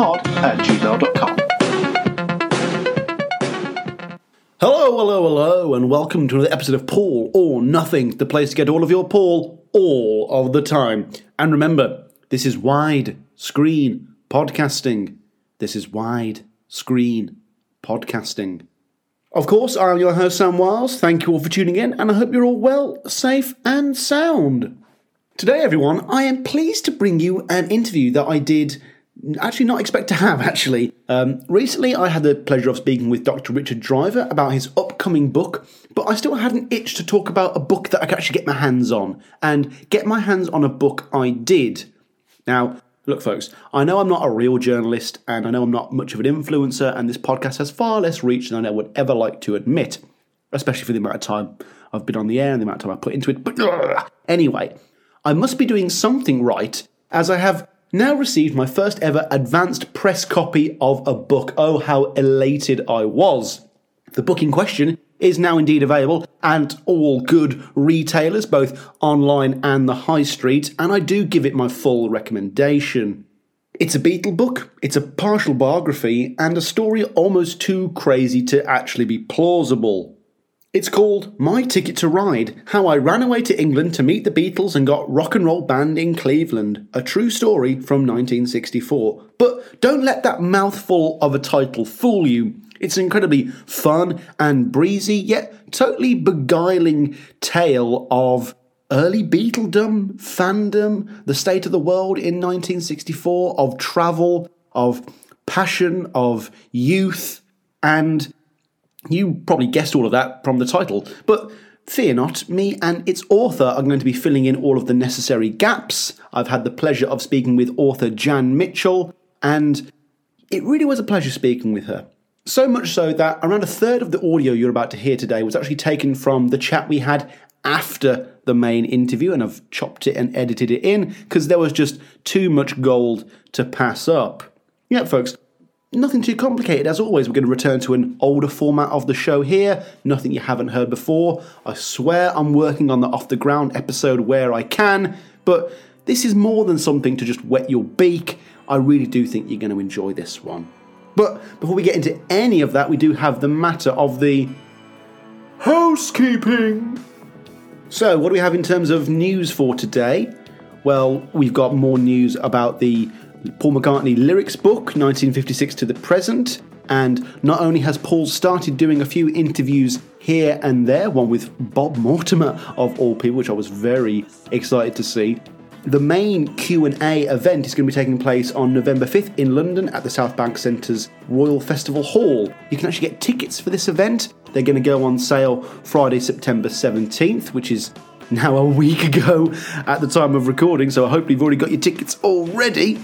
paulmccartneypod at gmail.com. Hello, hello, hello, and welcome to another episode of Paul or Nothing, the place to get all of your Paul all of the time. And remember, this is wide screen podcasting. This is wide screen podcasting. Of course, I'm your host, Sam Wiles. Thank you all for tuning in, and I hope you're all well, safe, and sound. Today, everyone, I am pleased to bring you an interview that I did actually not expect to have, actually. Um, recently, I had the pleasure of speaking with Dr. Richard Driver about his upcoming book, but I still had an itch to talk about a book that I could actually get my hands on. And get my hands on a book I did. Now, look, folks, I know I'm not a real journalist, and I know I'm not much of an influencer, and this podcast has far less reach than I would ever like to admit, especially for the amount of time I've been on the air and the amount of time I put into it. But anyway, I must be doing something right, as I have now received my first ever advanced press copy of a book. Oh, how elated I was! The book in question is now indeed available at all good retailers, both online and the high street, and I do give it my full recommendation. It's a Beatle book, it's a partial biography, and a story almost too crazy to actually be plausible. It's called My Ticket to Ride How I Ran Away to England to Meet the Beatles and Got Rock and Roll Banned in Cleveland, a true story from 1964. But don't let that mouthful of a title fool you. It's an incredibly fun and breezy, yet totally beguiling tale of early Beatledom, fandom, the state of the world in 1964, of travel, of passion, of youth, and you probably guessed all of that from the title, but fear not, me and its author are going to be filling in all of the necessary gaps. I've had the pleasure of speaking with author Jan Mitchell, and it really was a pleasure speaking with her. So much so that around a third of the audio you're about to hear today was actually taken from the chat we had after the main interview, and I've chopped it and edited it in because there was just too much gold to pass up. Yeah, folks, Nothing too complicated. As always, we're going to return to an older format of the show here. Nothing you haven't heard before. I swear I'm working on the off the ground episode where I can, but this is more than something to just wet your beak. I really do think you're going to enjoy this one. But before we get into any of that, we do have the matter of the housekeeping. So, what do we have in terms of news for today? Well, we've got more news about the Paul McCartney lyrics book, 1956 to the present. And not only has Paul started doing a few interviews here and there, one with Bob Mortimer of all people, which I was very excited to see. The main Q&A event is going to be taking place on November 5th in London at the South Bank Centre's Royal Festival Hall. You can actually get tickets for this event. They're going to go on sale Friday, September 17th, which is now a week ago at the time of recording, so I hope you've already got your tickets already.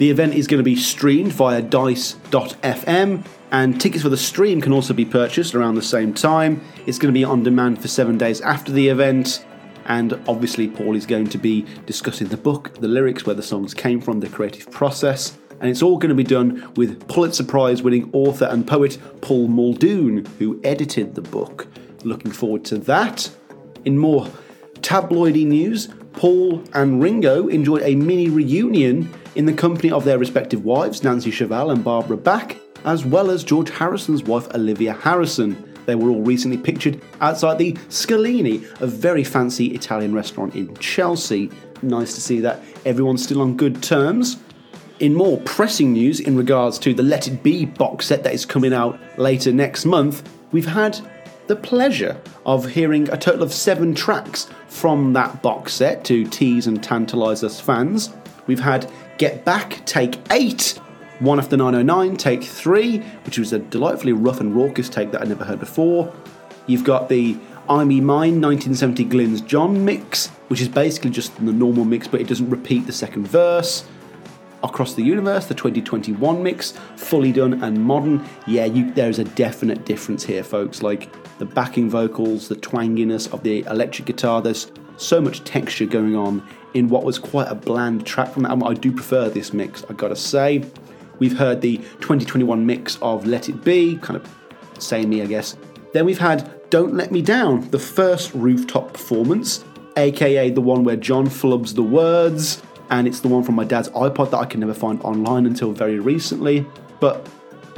The event is going to be streamed via dice.fm, and tickets for the stream can also be purchased around the same time. It's going to be on demand for seven days after the event, and obviously, Paul is going to be discussing the book, the lyrics, where the songs came from, the creative process, and it's all going to be done with Pulitzer Prize winning author and poet Paul Muldoon, who edited the book. Looking forward to that. In more tabloidy news, Paul and Ringo enjoyed a mini reunion in the company of their respective wives, Nancy Shevell and Barbara Bach, as well as George Harrison's wife, Olivia Harrison. They were all recently pictured outside the Scalini, a very fancy Italian restaurant in Chelsea. Nice to see that everyone's still on good terms. In more pressing news in regards to the Let It Be box set that is coming out later next month, we've had the pleasure of hearing a total of seven tracks from that box set to tease and tantalise us fans. We've had Get Back, Take 8, One After 909, Take 3, which was a delightfully rough and raucous take that I'd never heard before. You've got the Me Mine 1970 Glyn Johns mix, which is basically just the normal mix, but it doesn't repeat the second verse. Across the Universe, the 2021 mix, fully done and modern. Yeah, you, there's a definite difference here, folks. Like the backing vocals, the twanginess of the electric guitar. There's so much texture going on in what was quite a bland track from album. I do prefer this mix, I gotta say. We've heard the 2021 mix of Let It Be, kind of samey, I guess. Then we've had Don't Let Me Down, the first rooftop performance, aka the one where John flubs the words, and it's the one from my dad's iPod that I can never find online until very recently. But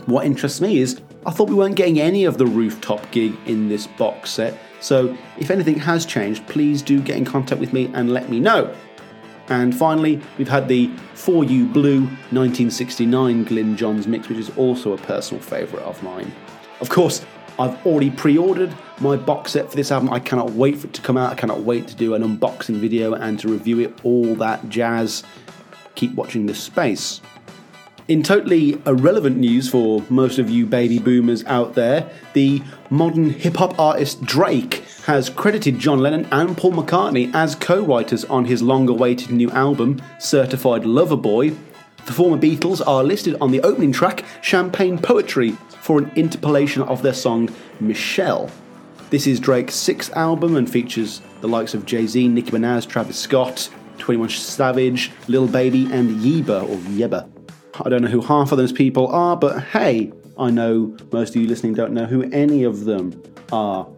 what interests me is I thought we weren't getting any of the rooftop gig in this box set, so if anything has changed, please do get in contact with me and let me know. And finally, we've had the For You Blue 1969 Glyn Johns mix, which is also a personal favourite of mine. Of course, I've already pre ordered my box set for this album. I cannot wait for it to come out. I cannot wait to do an unboxing video and to review it, all that jazz. Keep watching this space. In totally irrelevant news for most of you baby boomers out there, the modern hip hop artist Drake has credited John Lennon and Paul McCartney as co writers on his long awaited new album, Certified Lover Boy. The former Beatles are listed on the opening track, Champagne Poetry, for an interpolation of their song Michelle. This is Drake's sixth album and features the likes of Jay Z, Nicki Minaj, Travis Scott, 21 Savage, Lil Baby, and Yebba or Yebba. I don't know who half of those people are, but hey, I know most of you listening don't know who any of them are.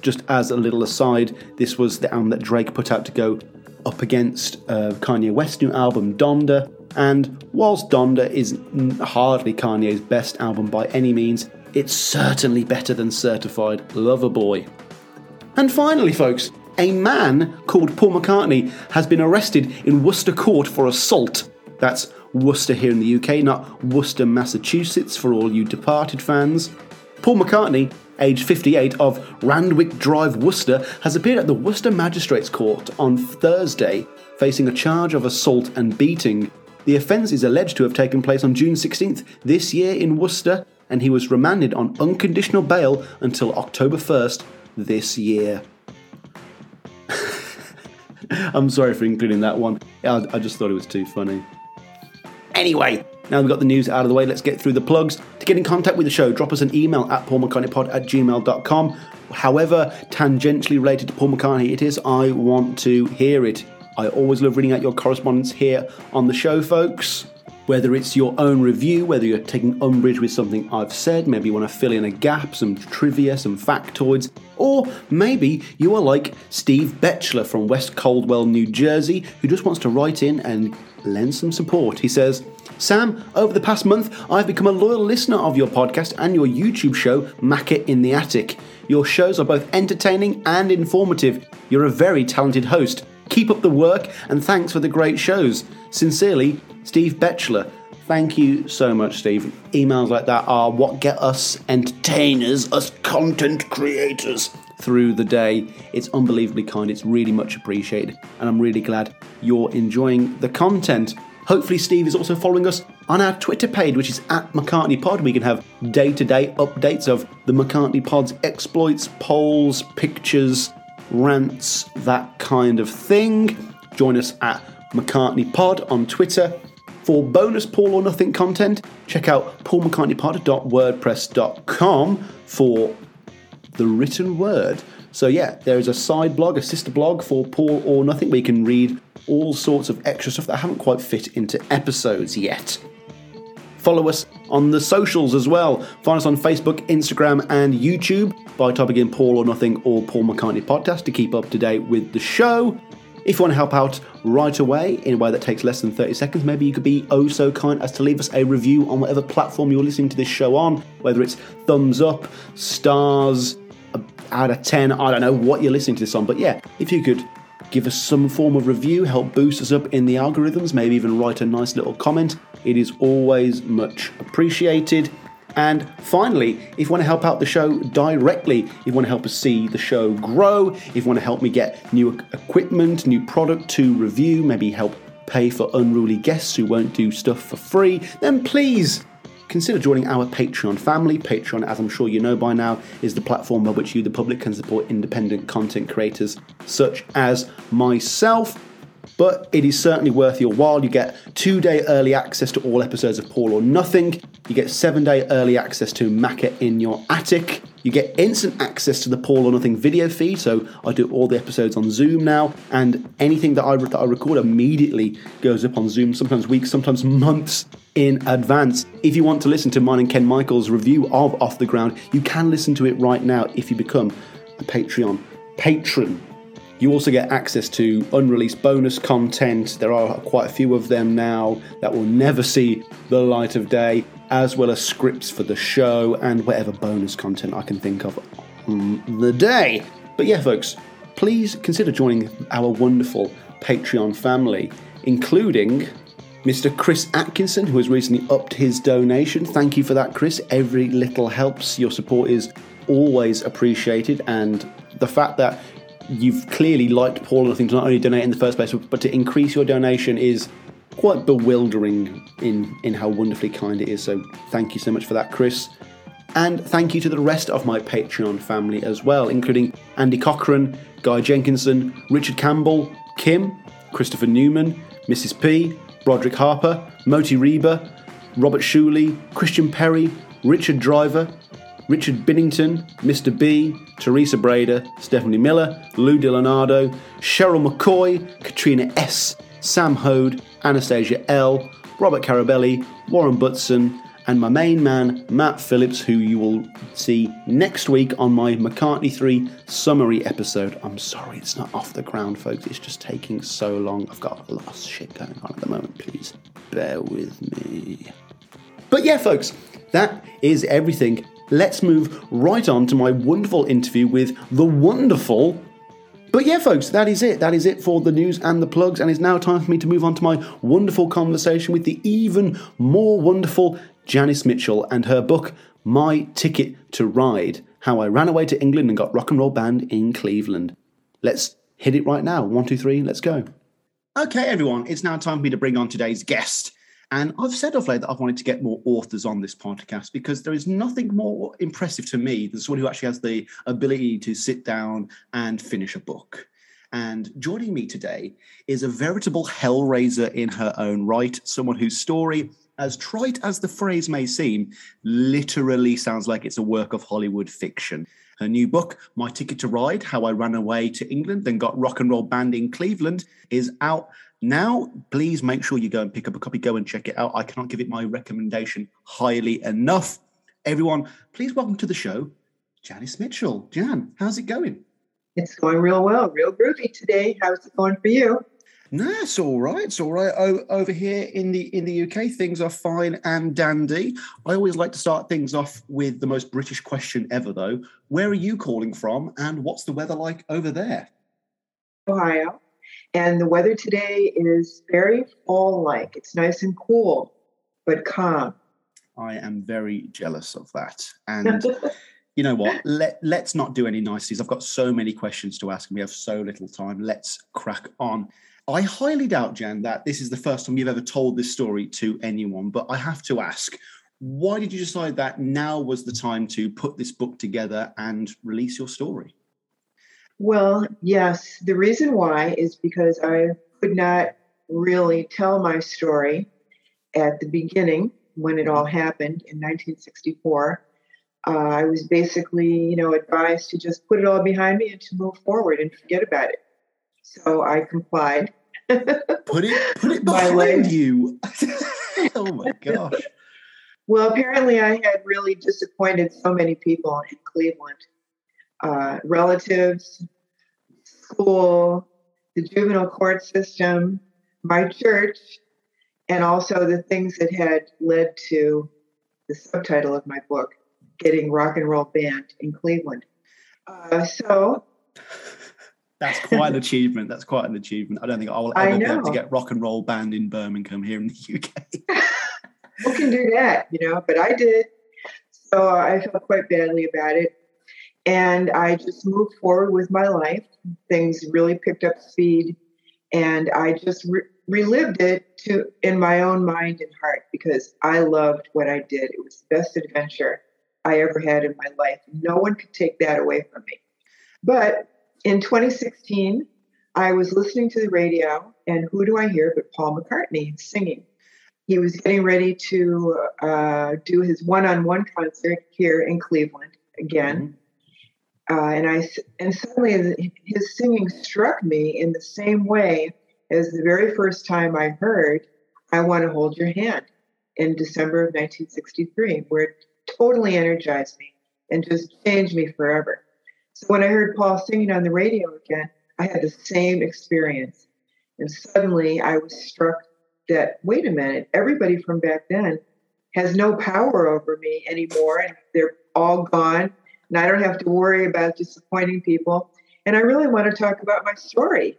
Just as a little aside, this was the album that Drake put out to go up against uh, Kanye West's new album Donda, and whilst Donda is hardly Kanye's best album by any means, it's certainly better than Certified Lover Boy. And finally, folks, a man called Paul McCartney has been arrested in Worcester Court for assault. That's Worcester here in the UK, not Worcester, Massachusetts, for all you departed fans. Paul McCartney, aged 58, of Randwick Drive, Worcester, has appeared at the Worcester Magistrates Court on Thursday, facing a charge of assault and beating. The offence is alleged to have taken place on June 16th this year in Worcester, and he was remanded on unconditional bail until October 1st this year. I'm sorry for including that one. I, I just thought it was too funny. Anyway, now we've got the news out of the way, let's get through the plugs. To get in contact with the show, drop us an email at paulmccartneypod at gmail.com. However tangentially related to Paul McCartney it is, I want to hear it. I always love reading out your correspondence here on the show, folks. Whether it's your own review, whether you're taking umbrage with something I've said, maybe you want to fill in a gap, some trivia, some factoids, or maybe you are like Steve Betchler from West Caldwell, New Jersey, who just wants to write in and lend some support. He says, Sam, over the past month, I've become a loyal listener of your podcast and your YouTube show, Macca in the Attic. Your shows are both entertaining and informative. You're a very talented host. Keep up the work and thanks for the great shows. Sincerely, Steve Betchler. Thank you so much, Steve. Emails like that are what get us entertainers, us content creators through the day. It's unbelievably kind, it's really much appreciated, and I'm really glad you're enjoying the content. Hopefully, Steve is also following us on our Twitter page, which is at McCartney Pod. We can have day to day updates of the McCartney Pod's exploits, polls, pictures, rants, that kind of thing. Join us at McCartney Pod on Twitter. For bonus Paul or Nothing content, check out paulmccartneypod.wordpress.com for the written word. So, yeah, there is a side blog, a sister blog for Paul or Nothing where you can read all sorts of extra stuff that haven't quite fit into episodes yet. Follow us on the socials as well. Find us on Facebook, Instagram, and YouTube by typing in Paul or Nothing or Paul McCartney Podcast to keep up to date with the show. If you want to help out right away in a way that takes less than 30 seconds, maybe you could be oh so kind as to leave us a review on whatever platform you're listening to this show on, whether it's thumbs up, stars, out of 10, I don't know what you're listening to this on, but yeah, if you could give us some form of review, help boost us up in the algorithms, maybe even write a nice little comment, it is always much appreciated. And finally, if you want to help out the show directly, if you want to help us see the show grow, if you want to help me get new equipment, new product to review, maybe help pay for unruly guests who won't do stuff for free, then please consider joining our Patreon family. Patreon, as I'm sure you know by now, is the platform by which you, the public, can support independent content creators such as myself but it is certainly worth your while. You get two day early access to all episodes of Paul or Nothing. You get seven day early access to Macca in Your Attic. You get instant access to the Paul or Nothing video feed. So I do all the episodes on Zoom now, and anything that I, that I record immediately goes up on Zoom, sometimes weeks, sometimes months in advance. If you want to listen to mine and Ken Michael's review of Off the Ground, you can listen to it right now if you become a Patreon patron. You also get access to unreleased bonus content. There are quite a few of them now that will never see the light of day, as well as scripts for the show and whatever bonus content I can think of on the day. But yeah, folks, please consider joining our wonderful Patreon family, including Mr. Chris Atkinson, who has recently upped his donation. Thank you for that, Chris. Every little helps. Your support is always appreciated, and the fact that you've clearly liked Paul enough to not only donate in the first place, but to increase your donation is quite bewildering in, in how wonderfully kind it is. So thank you so much for that, Chris. And thank you to the rest of my Patreon family as well, including Andy Cochran, Guy Jenkinson, Richard Campbell, Kim, Christopher Newman, Mrs. P, Broderick Harper, Moti Reba, Robert Shuley, Christian Perry, Richard Driver, Richard Binnington, Mr. B, Teresa Brader, Stephanie Miller, Lou DiLeonardo, Cheryl McCoy, Katrina S, Sam Hode, Anastasia L, Robert Carabelli, Warren Butson, and my main man, Matt Phillips, who you will see next week on my McCartney 3 summary episode. I'm sorry it's not off the ground, folks. It's just taking so long. I've got a lot of shit going on at the moment. Please bear with me. But yeah, folks, that is everything let's move right on to my wonderful interview with the wonderful. But yeah, folks, that is it. That is it for the news and the plugs, and it's now time for me to move on to my wonderful conversation with the even more wonderful Janice Mitchell and her book, My Ticket to Ride How I Ran Away to England and Got Rock and Roll Banned in Cleveland. Let's hit it right now. One, two, three, let's go. Okay, everyone, it's now time for me to bring on today's guest. And I've said of late that I've wanted to get more authors on this podcast because there is nothing more impressive to me than someone who actually has the ability to sit down and finish a book. And joining me today is a veritable hellraiser in her own right, someone whose story, as trite as the phrase may seem, literally sounds like it's a work of Hollywood fiction. Her new book, My Ticket to Ride How I Ran Away to England, then got rock and roll banned in Cleveland, is out now, please make sure you go and pick up a copy, go and check it out. I cannot give it my recommendation highly enough. Everyone, please welcome to the show, Janice Mitchell. Jan, how's it going? It's going real well, real groovy today. How's it going for you? No, it's all right. It's all right. O- over here in the in the UK, things are fine and dandy. I always like to start things off with the most British question ever, though. Where are you calling from, and what's the weather like over there? Ohio. And the weather today is very fall like. It's nice and cool, but calm. I am very jealous of that. And you know what? Let, let's not do any niceties. I've got so many questions to ask and we have so little time. Let's crack on. I highly doubt, Jan, that this is the first time you've ever told this story to anyone, but I have to ask why did you decide that now was the time to put this book together and release your story? Well, yes. The reason why is because I could not really tell my story at the beginning when it all happened in 1964. Uh, I was basically, you know, advised to just put it all behind me and to move forward and forget about it. So I complied. put it, put it behind you. oh my gosh. Well, apparently, I had really disappointed so many people in Cleveland uh, relatives, school, the juvenile court system, my church, and also the things that had led to the subtitle of my book, Getting Rock and Roll Banned in Cleveland. Uh, so. That's quite an achievement. That's quite an achievement. I don't think I will ever be able to get rock and roll banned in Birmingham here in the UK. Who can do that, you know? But I did. So I felt quite badly about it. And I just moved forward with my life. Things really picked up speed. And I just re- relived it to in my own mind and heart because I loved what I did. It was the best adventure I ever had in my life. No one could take that away from me. But in 2016, I was listening to the radio, and who do I hear but Paul McCartney singing? He was getting ready to uh, do his one-on-one concert here in Cleveland again, mm-hmm. Uh, and I and suddenly his singing struck me in the same way as the very first time I heard "I Want to Hold Your Hand" in December of 1963, where it totally energized me and just changed me forever. So when I heard Paul singing on the radio again, I had the same experience. And suddenly I was struck that, wait a minute, everybody from back then has no power over me anymore. And they're all gone. And I don't have to worry about disappointing people. And I really want to talk about my story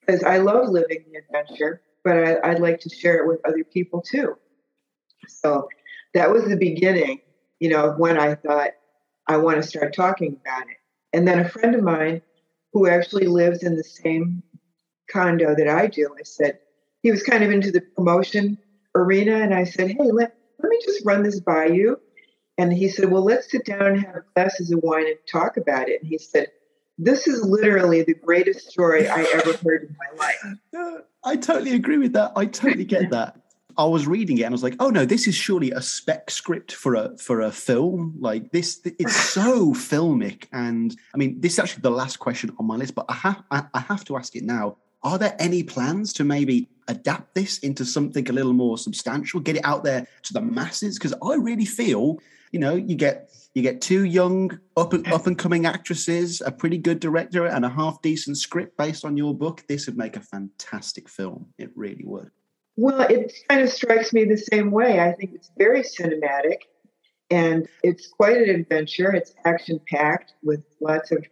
because I love living the adventure, but I, would like to share it with other people too. So that was the beginning, you know, of when I thought I want to start talking about it. And then a friend of mine who actually lives in the same condo that I do, I said, he was kind of into the promotion arena. And I said, hey, let, let me just run this by you. And he said, well, let's sit down and have glasses of wine and talk about it. And he said, this is literally the greatest story I ever heard in my life. I totally agree with that. I totally get that. I was reading it and I was like, oh no, this is surely a spec script for a for a film. Like this, it's so filmic. And I mean, this is actually the last question on my list, but I have I, I have to ask it now. Are there any plans to maybe adapt this into something a little more substantial, get it out there to the masses? Because I really feel, you know, you get you get two young up and up and coming actresses, a pretty good director, and a half decent script based on your book. This would make a fantastic film. It really would. Well, it kind of strikes me the same way. I think it's very cinematic and it's quite an adventure. It's action packed with lots of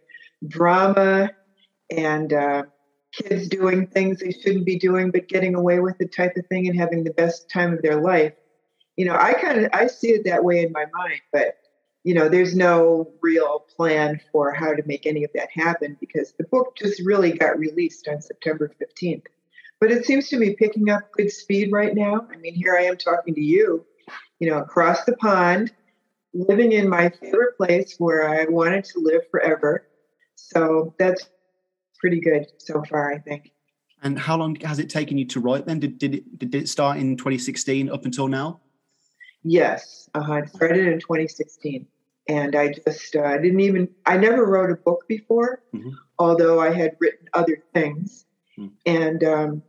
drama and uh, kids doing things they shouldn't be doing, but getting away with the type of thing and having the best time of their life. You know, I kind of I see it that way in my mind, but you know, there's no real plan for how to make any of that happen because the book just really got released on September 15th. But it seems to be picking up good speed right now. I mean, here I am talking to you, you know, across the pond, living in my favorite place where I wanted to live forever. So that's pretty good so far, I think. And how long has it taken you to write then? Did, did, it, did it start in 2016 up until now? Yes, uh-huh. it started in 2016. And I just uh, didn't even, I never wrote a book before, mm-hmm. although I had written other things. Hmm. And um,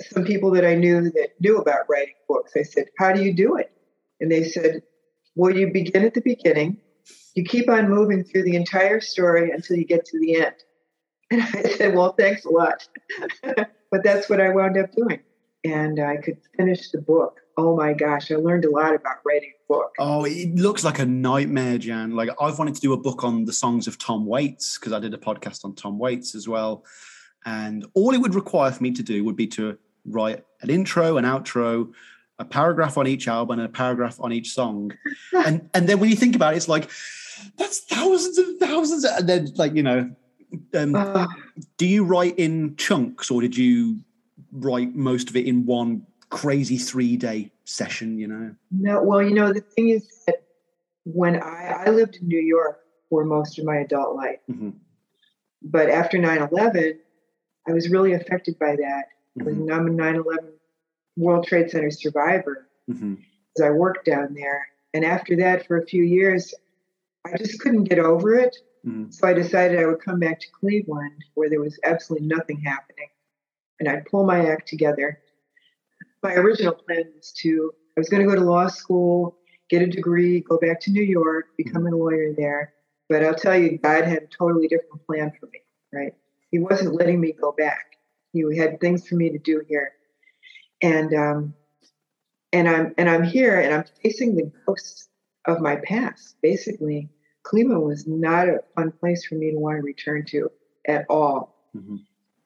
some people that I knew that knew about writing books, I said, How do you do it? And they said, Well, you begin at the beginning, you keep on moving through the entire story until you get to the end. And I said, Well, thanks a lot. but that's what I wound up doing. And I could finish the book. Oh my gosh, I learned a lot about writing a book. Oh, it looks like a nightmare, Jan. Like I've wanted to do a book on the songs of Tom Waits because I did a podcast on Tom Waits as well. And all it would require for me to do would be to write an intro, an outro, a paragraph on each album, and a paragraph on each song. and and then when you think about it, it's like that's thousands and thousands. And then like you know, um, uh, do you write in chunks or did you write most of it in one crazy three day session? You know. No, well, you know the thing is that when I I lived in New York for most of my adult life. Mm-hmm. But after 9 11, I was really affected by that. Mm-hmm. I'm a 9 11 World Trade Center survivor mm-hmm. as I worked down there. And after that, for a few years, I just couldn't get over it. Mm-hmm. So I decided I would come back to Cleveland where there was absolutely nothing happening. And I'd pull my act together. My original plan was to, I was going to go to law school, get a degree, go back to New York, become a lawyer there. But I'll tell you, God had a totally different plan for me, right? He wasn't letting me go back. He had things for me to do here, and um, and I'm and I'm here, and I'm facing the ghosts of my past. Basically, Cleveland was not a fun place for me to want to return to at all, mm-hmm.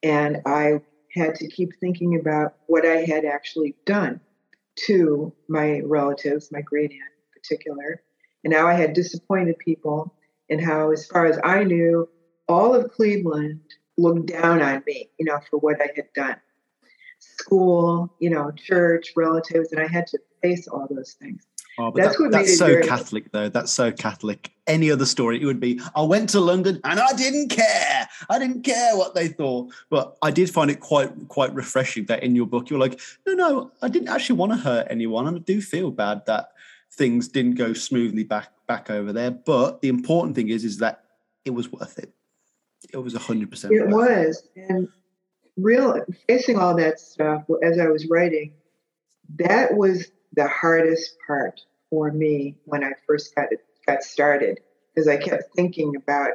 and I had to keep thinking about what I had actually done to my relatives, my great aunt in particular, and now I had disappointed people, and how, as far as I knew, all of Cleveland looked down on me, you know, for what I had done. School, you know, church, relatives, and I had to face all those things. Oh, but that's, that, that's so very- Catholic, though. That's so Catholic. Any other story, it would be I went to London and I didn't care. I didn't care what they thought. But I did find it quite quite refreshing that in your book you're like, no, no, I didn't actually want to hurt anyone, and I do feel bad that things didn't go smoothly back back over there. But the important thing is, is that it was worth it. It was hundred percent. It was, it. and real facing all that stuff as I was writing, that was the hardest part for me when I first got it, got started because I kept thinking about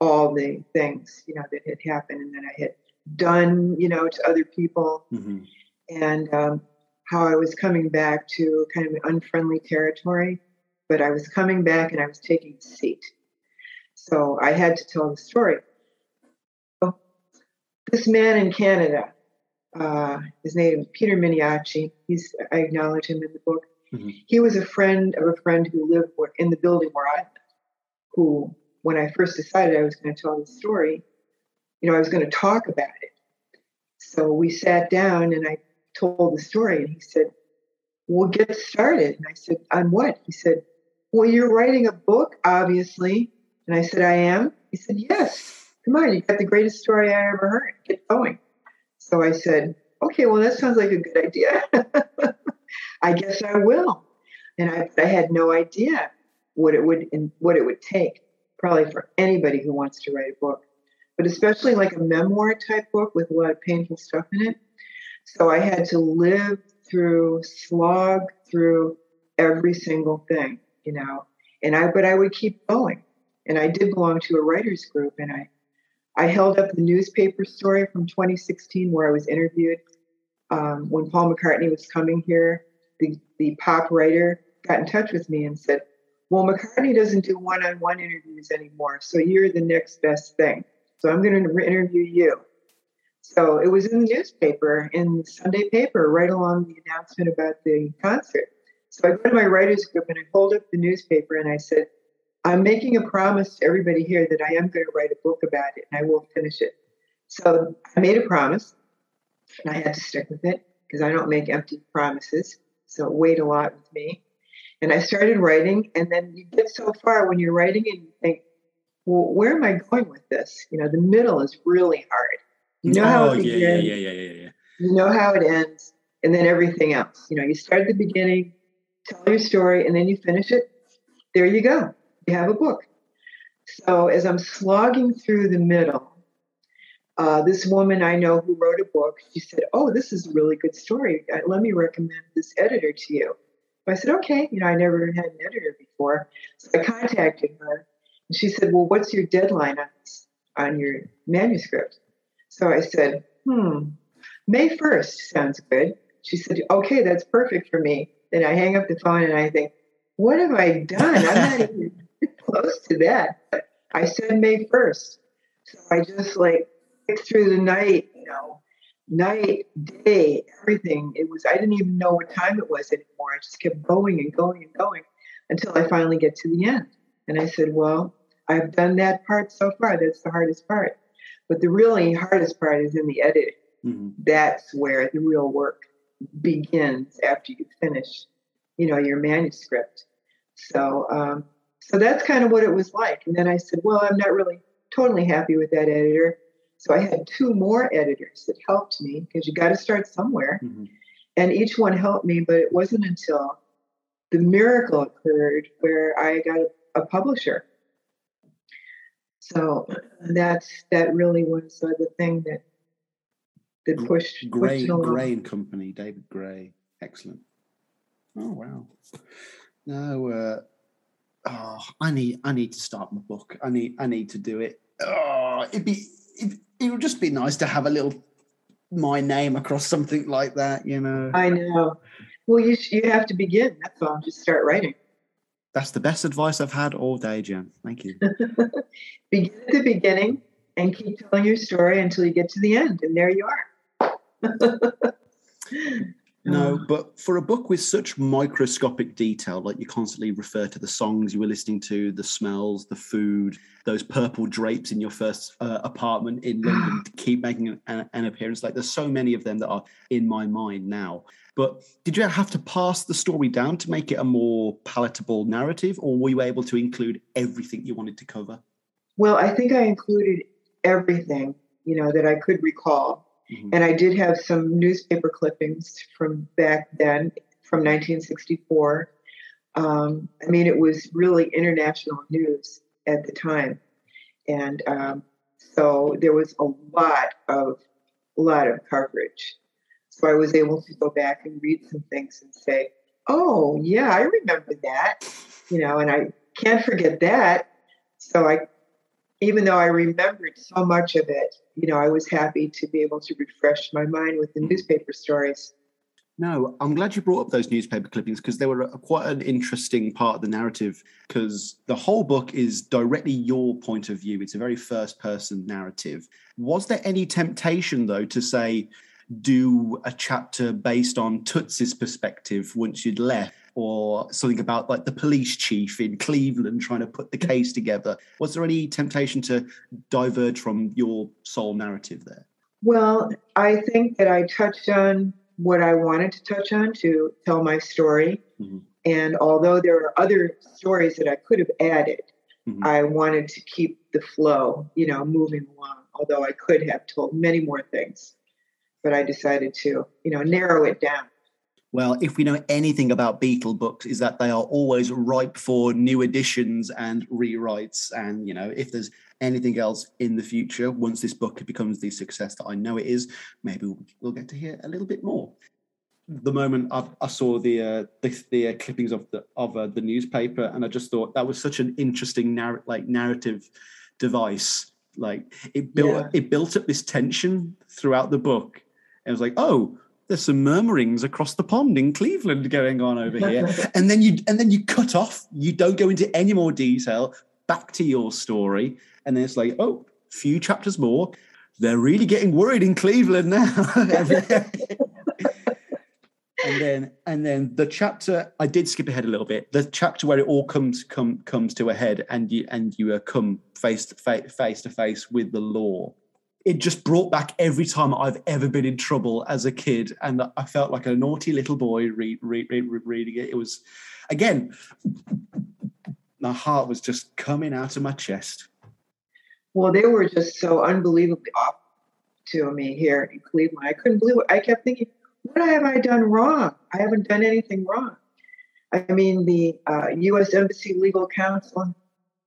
all the things you know that had happened and that I had done you know to other people. Mm-hmm. and um, how I was coming back to kind of unfriendly territory but I was coming back and I was taking a seat. So I had to tell the story. This man in Canada uh, his name is Peter Miniacci. He's I acknowledge him in the book. Mm-hmm. He was a friend of a friend who lived in the building where I lived. Who, when I first decided I was going to tell the story, you know, I was going to talk about it. So we sat down and I told the story, and he said, "We'll get started." And I said, "On what?" He said, "Well, you're writing a book, obviously." And I said, "I am." He said, "Yes." Come on, you got the greatest story I ever heard. Get going. So I said, okay, well, that sounds like a good idea. I guess I will. And I, I had no idea what it would what it would take, probably for anybody who wants to write a book, but especially like a memoir type book with a lot of painful stuff in it. So I had to live through, slog through every single thing, you know. And I, but I would keep going. And I did belong to a writers group, and I I held up the newspaper story from 2016 where I was interviewed um, when Paul McCartney was coming here. The, the pop writer got in touch with me and said, Well, McCartney doesn't do one on one interviews anymore, so you're the next best thing. So I'm going to interview you. So it was in the newspaper, in the Sunday paper, right along the announcement about the concert. So I go to my writers group and I hold up the newspaper and I said, I'm making a promise to everybody here that I am going to write a book about it and I will finish it. So I made a promise and I had to stick with it because I don't make empty promises. So it weighed a lot with me. And I started writing, and then you get so far when you're writing and you think, well, where am I going with this? You know, the middle is really hard. You know oh, how it begins, yeah, yeah, yeah, yeah, yeah. You know how it ends, and then everything else. You know, you start at the beginning, tell your story, and then you finish it. There you go you have a book. So as I'm slogging through the middle, uh, this woman I know who wrote a book, she said, "Oh, this is a really good story. Let me recommend this editor to you." I said, "Okay." You know, I never had an editor before, so I contacted her, and she said, "Well, what's your deadline on this, on your manuscript?" So I said, "Hmm, May first sounds good." She said, "Okay, that's perfect for me." Then I hang up the phone and I think, "What have I done? I'm not even." Close to that. But I said May 1st. So I just like through the night, you know, night, day, everything. It was, I didn't even know what time it was anymore. I just kept going and going and going until I finally get to the end. And I said, well, I've done that part so far. That's the hardest part. But the really hardest part is in the editing. Mm-hmm. That's where the real work begins after you finish, you know, your manuscript. So um, so that's kind of what it was like. And then I said, well, I'm not really totally happy with that editor. So I had two more editors that helped me because you got to start somewhere. Mm-hmm. And each one helped me, but it wasn't until the miracle occurred where I got a, a publisher. So that's that really was uh, the thing that that pushed Gray Gray and Company, David Gray, excellent. Oh wow! No, uh, oh, I need I need to start my book. I need I need to do it. Oh, it'd be it, it would just be nice to have a little my name across something like that, you know. I know. Well, you you have to begin. That's all. Just start writing. That's the best advice I've had all day, Jen. Thank you. begin at the beginning and keep telling your story until you get to the end, and there you are. No, but for a book with such microscopic detail, like you constantly refer to the songs you were listening to, the smells, the food, those purple drapes in your first uh, apartment in London to keep making an, an, appearance. Like there's so many of them that are in my mind now. But did you have to pass the story down to make it a more palatable narrative, or were you able to include everything you wanted to cover? Well, I think I included everything, you know, that I could recall Mm-hmm. And I did have some newspaper clippings from back then, from 1964. Um, I mean, it was really international news at the time, and um, so there was a lot of a lot of coverage. So I was able to go back and read some things and say, "Oh, yeah, I remember that," you know, and I can't forget that. So I even though I remembered so much of it, you know, I was happy to be able to refresh my mind with the hmm. newspaper stories. No, I'm glad you brought up those newspaper clippings because they were a, quite an interesting part of the narrative. Because the whole book is directly your point of view. It's a very first person narrative. Was there any temptation, though, to say, do a chapter based on Tootsie's perspective once you'd left? Or something about like the police chief in Cleveland trying to put the case together. Was there any temptation to diverge from your sole narrative there? Well, I think that I touched on what I wanted to touch on to tell my story. Mm-hmm. And although there are other stories that I could have added, mm-hmm. I wanted to keep the flow, you know, moving along, although I could have told many more things. But I decided to, you know, narrow it down. Well, if we know anything about Beatle books, is that they are always ripe for new editions and rewrites. And you know, if there's anything else in the future, once this book becomes the success that I know it is, maybe we'll get to hear a little bit more. The moment I, I saw the uh, the, the uh, clippings of the of uh, the newspaper, and I just thought that was such an interesting narr- like narrative device. Like it built yeah. it built up this tension throughout the book. and It was like, oh, there's some murmurings across the pond in Cleveland going on over here. and then you and then you cut off, you don't go into any more detail, back to your story. And then it's like, oh, few chapters more. They're really getting worried in Cleveland now. and then and then the chapter I did skip ahead a little bit. The chapter where it all comes come comes to a head and you and you uh, come face to face face to face with the law it just brought back every time I've ever been in trouble as a kid, and I felt like a naughty little boy read, read, read, reading it. It was, again, my heart was just coming out of my chest. Well, they were just so unbelievably off to me here in Cleveland. I couldn't believe it. I kept thinking, what have I done wrong? I haven't done anything wrong. I mean, the uh, U.S. Embassy Legal Counsel,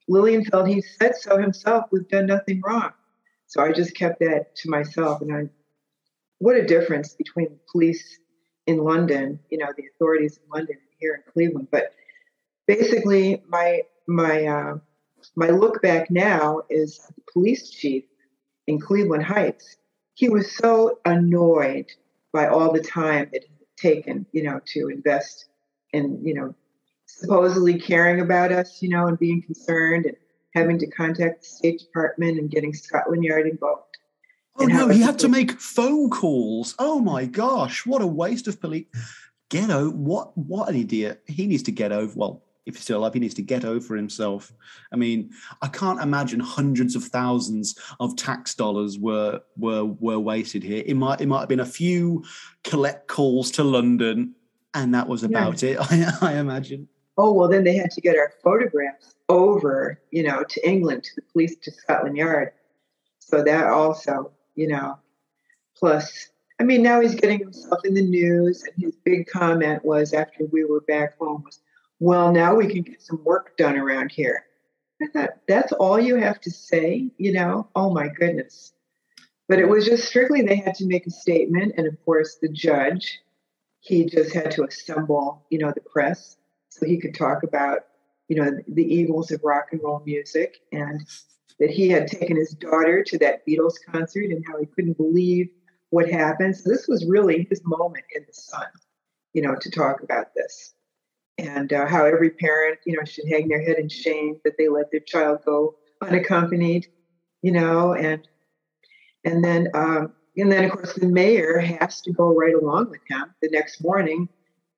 Lilienfeld, he said so himself. We've done nothing wrong. So I just kept that to myself. And I, what a difference between police in London, you know, the authorities in London and here in Cleveland. But basically, my my uh, my look back now is the police chief in Cleveland Heights. He was so annoyed by all the time it had taken, you know, to invest in, you know, supposedly caring about us, you know, and being concerned and having to contact the State Department and getting Scotland Yard involved. Oh no, he had to make phone calls. Oh my gosh, what a waste of police. Ghetto, what what an idiot. He needs to get over well, if he's still alive, he needs to get over himself. I mean, I can't imagine hundreds of thousands of tax dollars were were were wasted here. It might it might have been a few collect calls to London, and that was about yeah. it. I, I imagine. Oh well, then they had to get our photographs over, you know, to England, to the police, to Scotland Yard. So that also, you know, plus, I mean, now he's getting himself in the news, and his big comment was after we were back home was, "Well, now we can get some work done around here." I thought that's all you have to say, you know? Oh my goodness. But it was just strictly they had to make a statement, and of course the judge, he just had to assemble, you know, the press so he could talk about you know, the Eagles of rock and roll music, and that he had taken his daughter to that Beatles concert and how he couldn't believe what happened. So this was really his moment in the sun, you know, to talk about this. And uh, how every parent, you know, should hang their head in shame that they let their child go unaccompanied, you know, and and then um, and then, of course, the mayor has to go right along with him the next morning.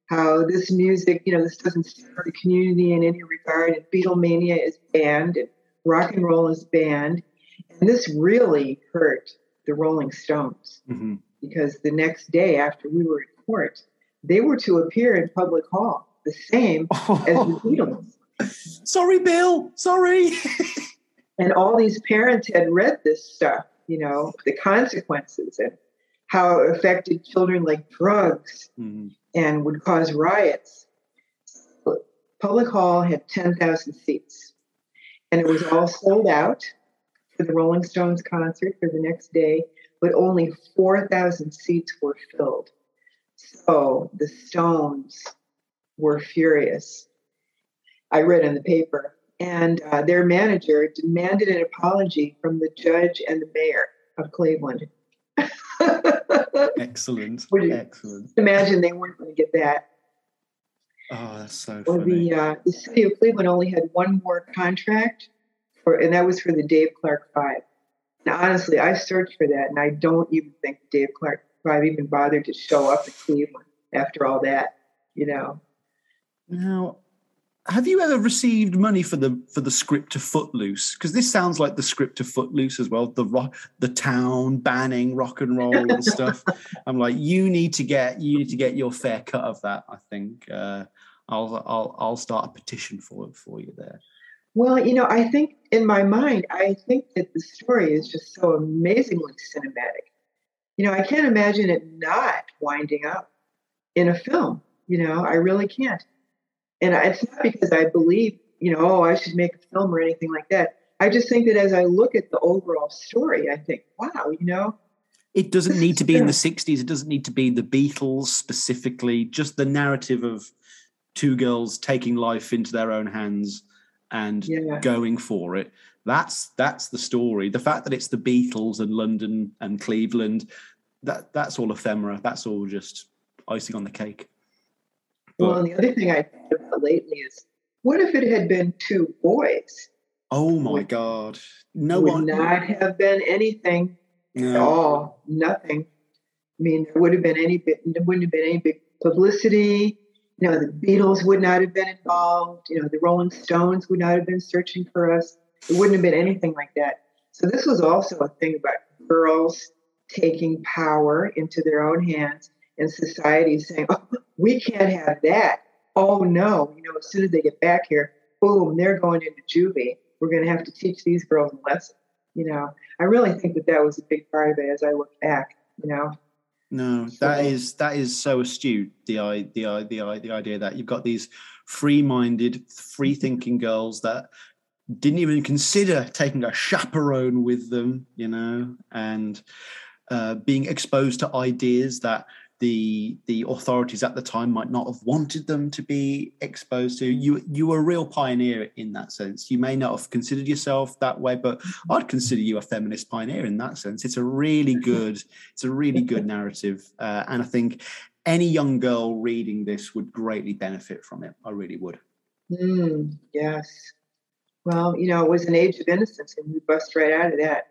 How this music, you know, this doesn't serve the community in any regard, and Beatlemania is banned, and rock and roll is banned. And this really hurt the Rolling Stones hmm because the next day after we were in court, they were to appear in public hall, the same as the Beatles. Sorry, Bill. Sorry. And all these parents had read this stuff, you know, the consequences and how it affected children like drugs Mhm. And would cause riots. Public Hall had 10,000 seats, and it was all sold out for the Rolling Stones concert for the next day, but only 4,000 seats were filled. So the Stones were furious. I read in the paper, and uh, their manager demanded an apology from the judge and the mayor of Cleveland. Excellent. Excellent. Imagine they weren't going to get that. Oh, that's so Well, funny. the uh, the city of Cleveland only had one more contract for, and that was for the Dave Clark Five. Now, honestly, I searched for that, and I don't even think Dave Clark Five even bothered to show up in Cleveland after all that. You know, Now, have you ever received money for the for the script to Footloose? Because this sounds like the script to Footloose as well. The rock, the town banning rock and roll and stuff. I'm like, you need to get you need to get your fair cut of that. I think uh, I'll I'll I'll start a petition for for you there. well, you know, I think in my mind, I think that the story is just so amazingly cinematic. You know, I can't imagine it not winding up in a film. You know, I really can't. And it's not because I believe, you know, oh, I should make a film or anything like that. I just think that as I look at the overall story, I think, wow, you know, It doesn't need to be in the 60s. It doesn't need to be the Beatles specifically. Just the narrative of two girls taking life into their own hands and yeah, going for it. That's that's the story. The fact that it's the Beatles and London and Cleveland, that that's all ephemera. That's all just icing on the cake. Well, and the other thing I thought about lately is, what if it had been two boys? oh my god, no would one. not have been anything at no. all, nothing. I mean, there would have been any bit, there wouldn't have been any big publicity. You know, the Beatles would not have been involved. You know, the Rolling Stones would not have been searching for us. It wouldn't have been anything like that. So this was also a thing about girls taking power into their own hands and society saying, oh, we can't have that. Oh no, you know, as soon as they get back here, boom, they're going into juvie. We're going to have to teach these girls a lesson. You know, I really think that that was a big part of it as I look back. You know, No, that is that is so astute. The i the i the i the idea that you've got these free-minded, free-thinking girls that didn't even consider taking a chaperone with them, you know, and uh, being exposed to ideas that the the authorities at the time might not have wanted them to be exposed to. You you were a real pioneer in that sense. You may not have considered yourself that way, but I'd consider you a feminist pioneer in that sense. It's a really good it's a really good narrative, uh, and I think any young girl reading this would greatly benefit from it. I really would. Mm, yes. Well, you know, it was an age of innocence, and we bust right out of that.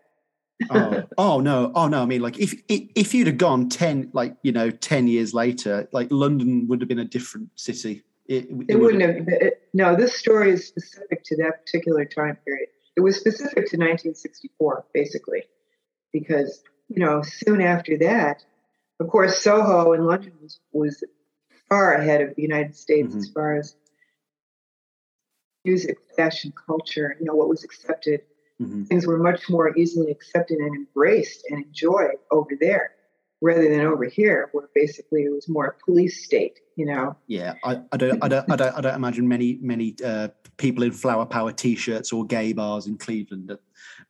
Oh, oh no, oh no. I mean, like if if if you'd have gone ten, like you know, ten years later, like London would have been a different city. It, It wouldn't have. It, no, this story is specific to that particular time period. It was specific to 1964, basically, because you know, soon after that, of course, Soho in London was, was far ahead of the United States mm-hmm. as far as music, fashion, culture. You know, what was accepted. Mhm. Things were much more easily accepted and embraced and enjoyed over there, rather than over here, where basically it was more a police state. You know. Yeah, I, I don't, I don't, I don't, I don't imagine many, many uh, people in flower power t-shirts or gay bars in Cleveland at,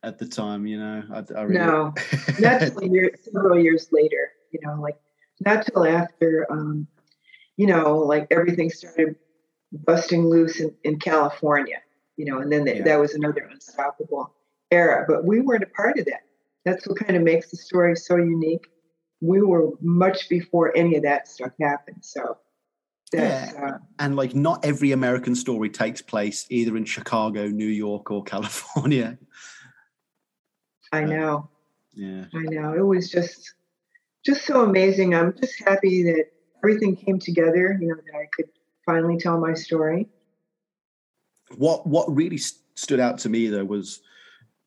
at the time. You know, I, I really, No, not till year, several years later, you know, like not till after, um, you know, like everything started busting loose in, in California, you know, and then th- Yeah. that was another unstoppable era. But we weren't a part of that. That's what kind of makes the story so unique. We were much before any of that stuff happened. So yeah. uh, and like not every American story takes place either in Chicago, New York, or California. I know, Yeah. I know. It was just, just so amazing. I'm just happy that everything came together, you know, that I could finally tell my story. What what really st- stood out to me though was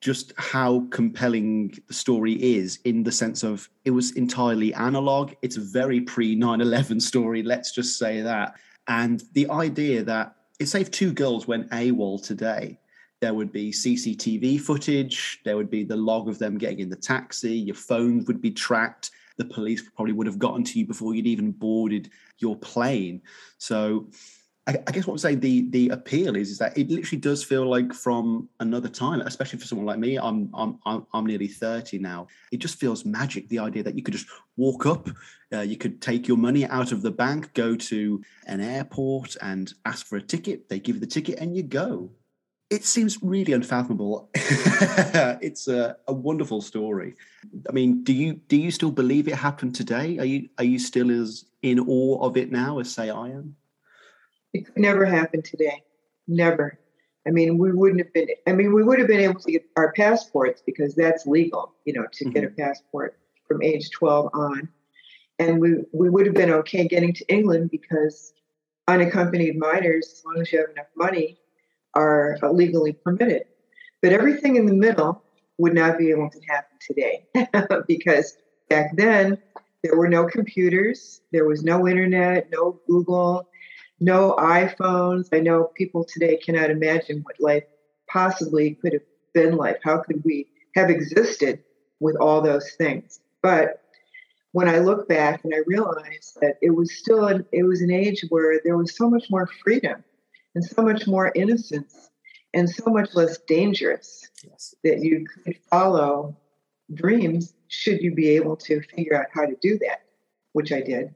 just how compelling the story is in the sense of it was entirely analog. It's a very pre 9 11 story, let's just say that. And the idea that it saved two girls went AWOL today. There would be CCTV footage, there would be the log of them getting in the taxi, your phone would be tracked, the police probably would have gotten to you before you'd even boarded your plane. So I, I guess what I'm saying the the appeal is is that it literally does feel like from another time, especially for someone like me. I'm I'm I'm, I'm nearly thirty now. It just feels magic. The idea that you could just walk up, uh, you could take your money out of the bank, go to an airport, and ask for a ticket. They give you the ticket, and you go. It seems really unfathomable. it's a, a wonderful story. I mean, do you do you still believe it happened today? Are you are you still as in awe of it now as say I am? It could never happen today. Never. I mean, we wouldn't have been, I mean, we would have been able to get our passports because that's legal, you know, to mm-hmm. get a mm-hmm. passport from age 12 on. And we, we would have been okay getting to England because unaccompanied minors, as long as you have enough money, are legally permitted. But everything in the middle would not be able to happen today because back then there were no computers, there was no internet, no Google, no iPhones. I know people today cannot imagine what life possibly could have been like. How could we have existed with all those things? But when I look back and I realize that it was still an, it was an age where there was so much more freedom and so much more innocence and so much less dangerous yes. that you could follow dreams should you be able to figure out how to do that, which I did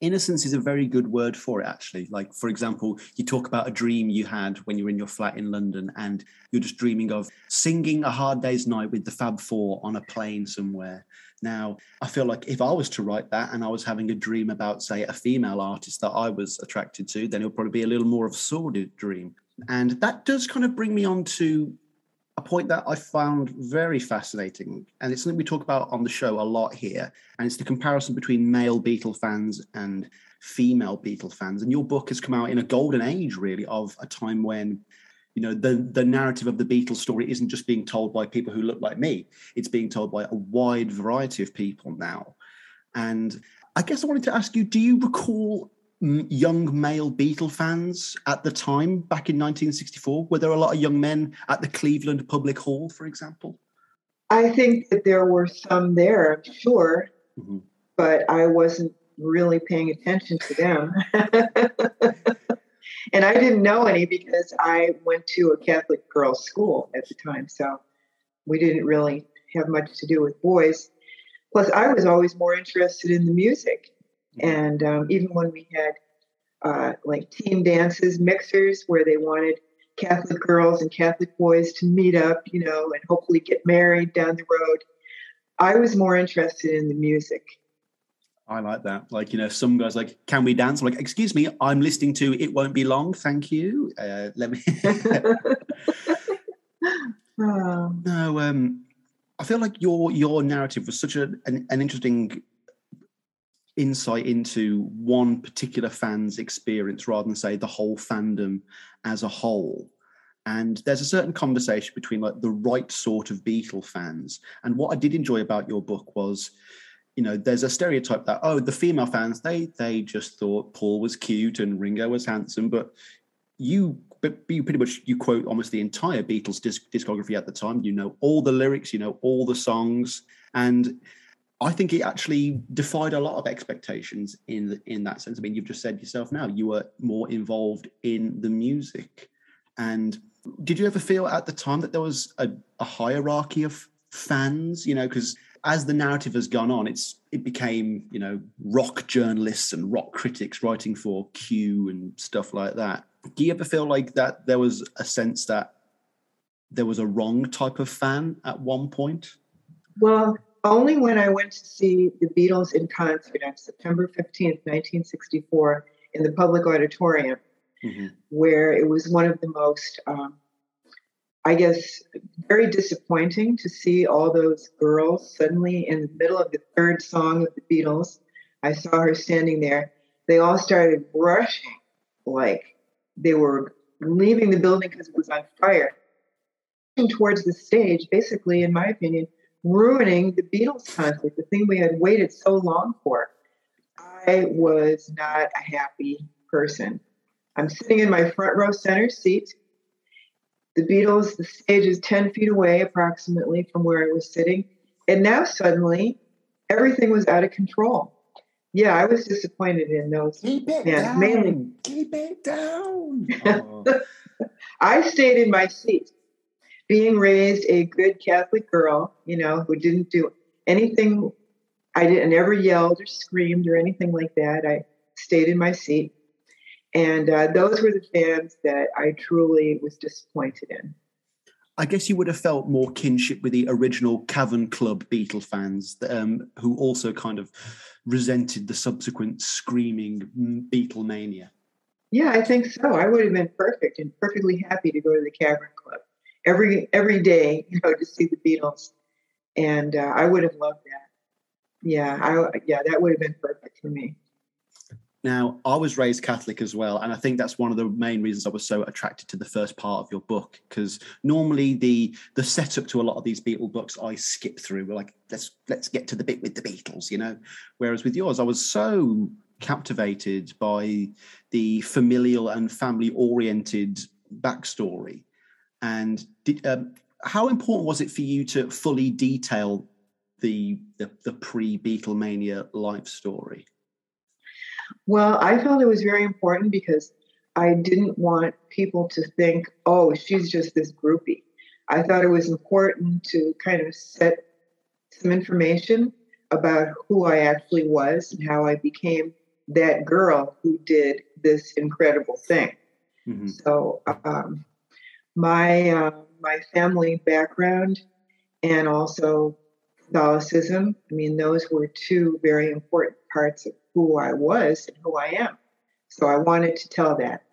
innocence is a very good word for it actually. Like for example you talk about a dream you had when you were in your flat in london and you're just dreaming of singing a hard day's night with the fab four on a plane somewhere. Now i feel like if i was to write that and i was having a dream about say a female artist that i was attracted to then it would probably be a little more of a sordid dream. And that does kind of bring me on to a point that I found very fascinating, and it's something we talk about on the show a lot here, and it's the comparison between male Beatle fans and female Beatle fans. And your book has come out in a golden age, really, of a time when you know the the narrative of the Beatles story isn't just being told by people who look like me; it's being told by a wide variety of people now. And I guess I wanted to ask you: Do you recall young male Beatle fans at the time back in 1964? Were there a lot of young men at the Cleveland Public Hall, for example? I think that there were some there, I'm sure, mm-hmm. but I wasn't really paying attention to them. and I didn't know any because I went to a Catholic girls' school at the time. So we didn't really have much to do with boys. Plus, I was always more interested in the music. And um, even when we had uh, like team dances, mixers, where they wanted Catholic girls and Catholic boys to meet up, you know, and hopefully get married down the road, I was more interested in the music. I like that. Like, you know, some guys like, can we dance? I'm like, excuse me, I'm listening to It Won't Be Long. Thank you. Uh, let me. oh. No, um, I feel like your your narrative was such a, an, an interesting insight into one particular fan's experience rather than say the whole fandom as a whole. And there's a certain conversation between like the right sort of beatle fans. And what i did enjoy about your book was you know there's a stereotype that oh the female fans they they just thought paul was cute and ringo was handsome. But you but you pretty much you quote almost the entire beatles disc, discography at the time. You know all the lyrics you know all the songs. And I think it actually defied a lot of expectations in in that sense. I mean, you've just said yourself now you were more involved in the music, and did you ever feel at the time that there was a, a hierarchy of fans? You know, because as the narrative has gone on, it's it became you know rock journalists and rock critics writing for Q and stuff like that. Do you ever feel like that there was a sense that there was a wrong type of fan at one point? Well, only when I went to see the Beatles in concert on September 15th, 1964, in the public auditorium, mm-hmm. where it was one of the most um, I guess, very disappointing to see all those girls suddenly in the middle of the third song of the Beatles. I saw her standing there. They all started rushing like they were leaving the building because it was on fire towards the stage, basically, in my opinion, ruining the Beatles concert, the thing we had waited so long for. I was not a happy person. I'm sitting in my front row center seat. The Beatles, the stage is 10 feet away approximately from where I was sitting. And now suddenly everything was out of control. Yeah, I was disappointed in those. Keep it down. Mainly. Keep it down. Oh. I stayed in my seat, being raised a good Catholic girl, you know, who didn't do anything. I didn't never yelled or screamed or anything like that. I stayed in my seat. And uh, those were the fans that I truly was disappointed in. I guess you would have felt more kinship with the original Cavern Club Beatle fans, um, who also kind of resented the subsequent screaming Beatle mania. Yeah, I think so. I would have been perfect and perfectly happy to go to the Cavern Club every every day, you know, to see the Beatles, and uh, I would have loved that. Yeah, I yeah, that would have been perfect for me. Now, I was raised Catholic as well, and I think that's one of the main reasons I was so attracted to the first part of your book. Because normally the the setup to a lot of these Beatle books, I skip through. We're like, let's let's get to the bit with the Beatles, you know. Whereas with yours, I was so captivated by the familial and family oriented backstory. And did, um, how important was it for you to fully detail the the, the pre Beatlemania life story? Well, I felt it was very important because I didn't want people to think, oh, she's just this groupie. I thought it was important to kind of set some information about who I actually was and how I became that girl who did this incredible thing. Mm-hmm. So, um, my uh, my family background and also Catholicism. I mean, those were two very important parts of who I was and who I am. So I wanted to tell that.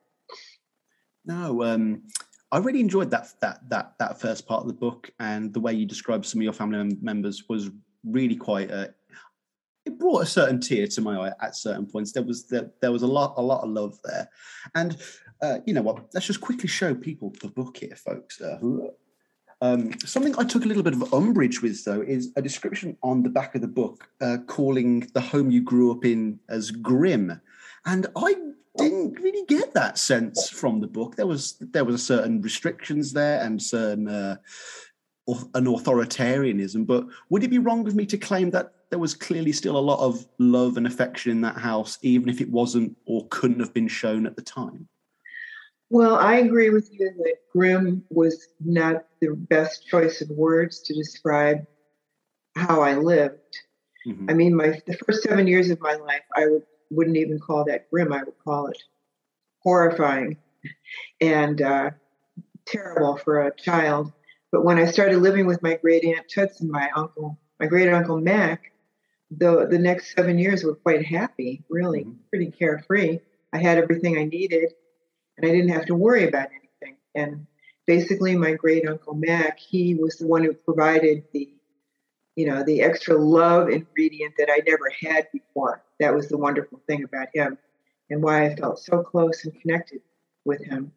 No, um, I really enjoyed that that that that first part of the book, and the way you described some of your family members was really quite. Uh, it brought a certain tear to my eye at certain points. There was there, there was a lot a lot of love there, and uh, you know what? Let's just quickly show people the book here, folks. Uh, um, something I took a little bit of umbrage with, though, is a description on the back of the book uh, calling the home you grew up in as grim, and I didn't really get that sense from the book. There was there was a certain restrictions there and certain uh, an authoritarianism. But would it be wrong of me to claim that there was clearly still a lot of love and affection in that house, even if it wasn't or couldn't have been shown at the time? Well, I agree with you that grim was not the best choice of words to describe how I lived. Mm-hmm. I mean, my the first seven years of my life, I would, wouldn't even call that grim. I would call it horrifying and uh, terrible for a child. But when I started living with my great aunt Toots and my uncle, my great uncle Mac, the the next seven years were quite happy, really mm-hmm. pretty carefree. I had everything I needed and I didn't have to worry about anything. And basically, my great uncle Mac, he was the one who provided the, you know, the extra love ingredient that I never had before. That was the wonderful thing about him, and why I felt so close and connected with him.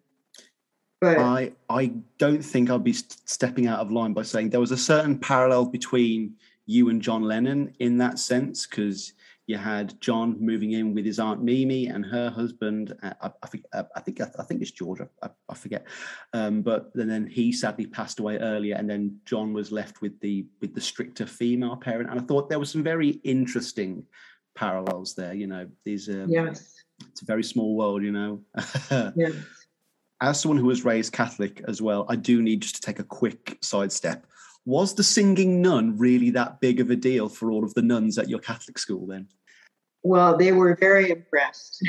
But I, I don't think I'll be stepping out of line by saying there was a certain parallel between you and John Lennon in that sense, because you had John moving in with his aunt Mimi and her husband. Uh, I, I, think, uh, I think I think it's George. I, I forget. Um, but then he sadly passed away earlier, and then John was left with the with the stricter female parent. And I thought there was some very interesting parallels there. You know, these. Um, yes. It's a very small world, you know. yes. As someone who was raised Catholic as well, I do need just to take a quick sidestep. Was the singing nun really that big of a deal for all of the nuns at your Catholic school then? Well, they were very impressed.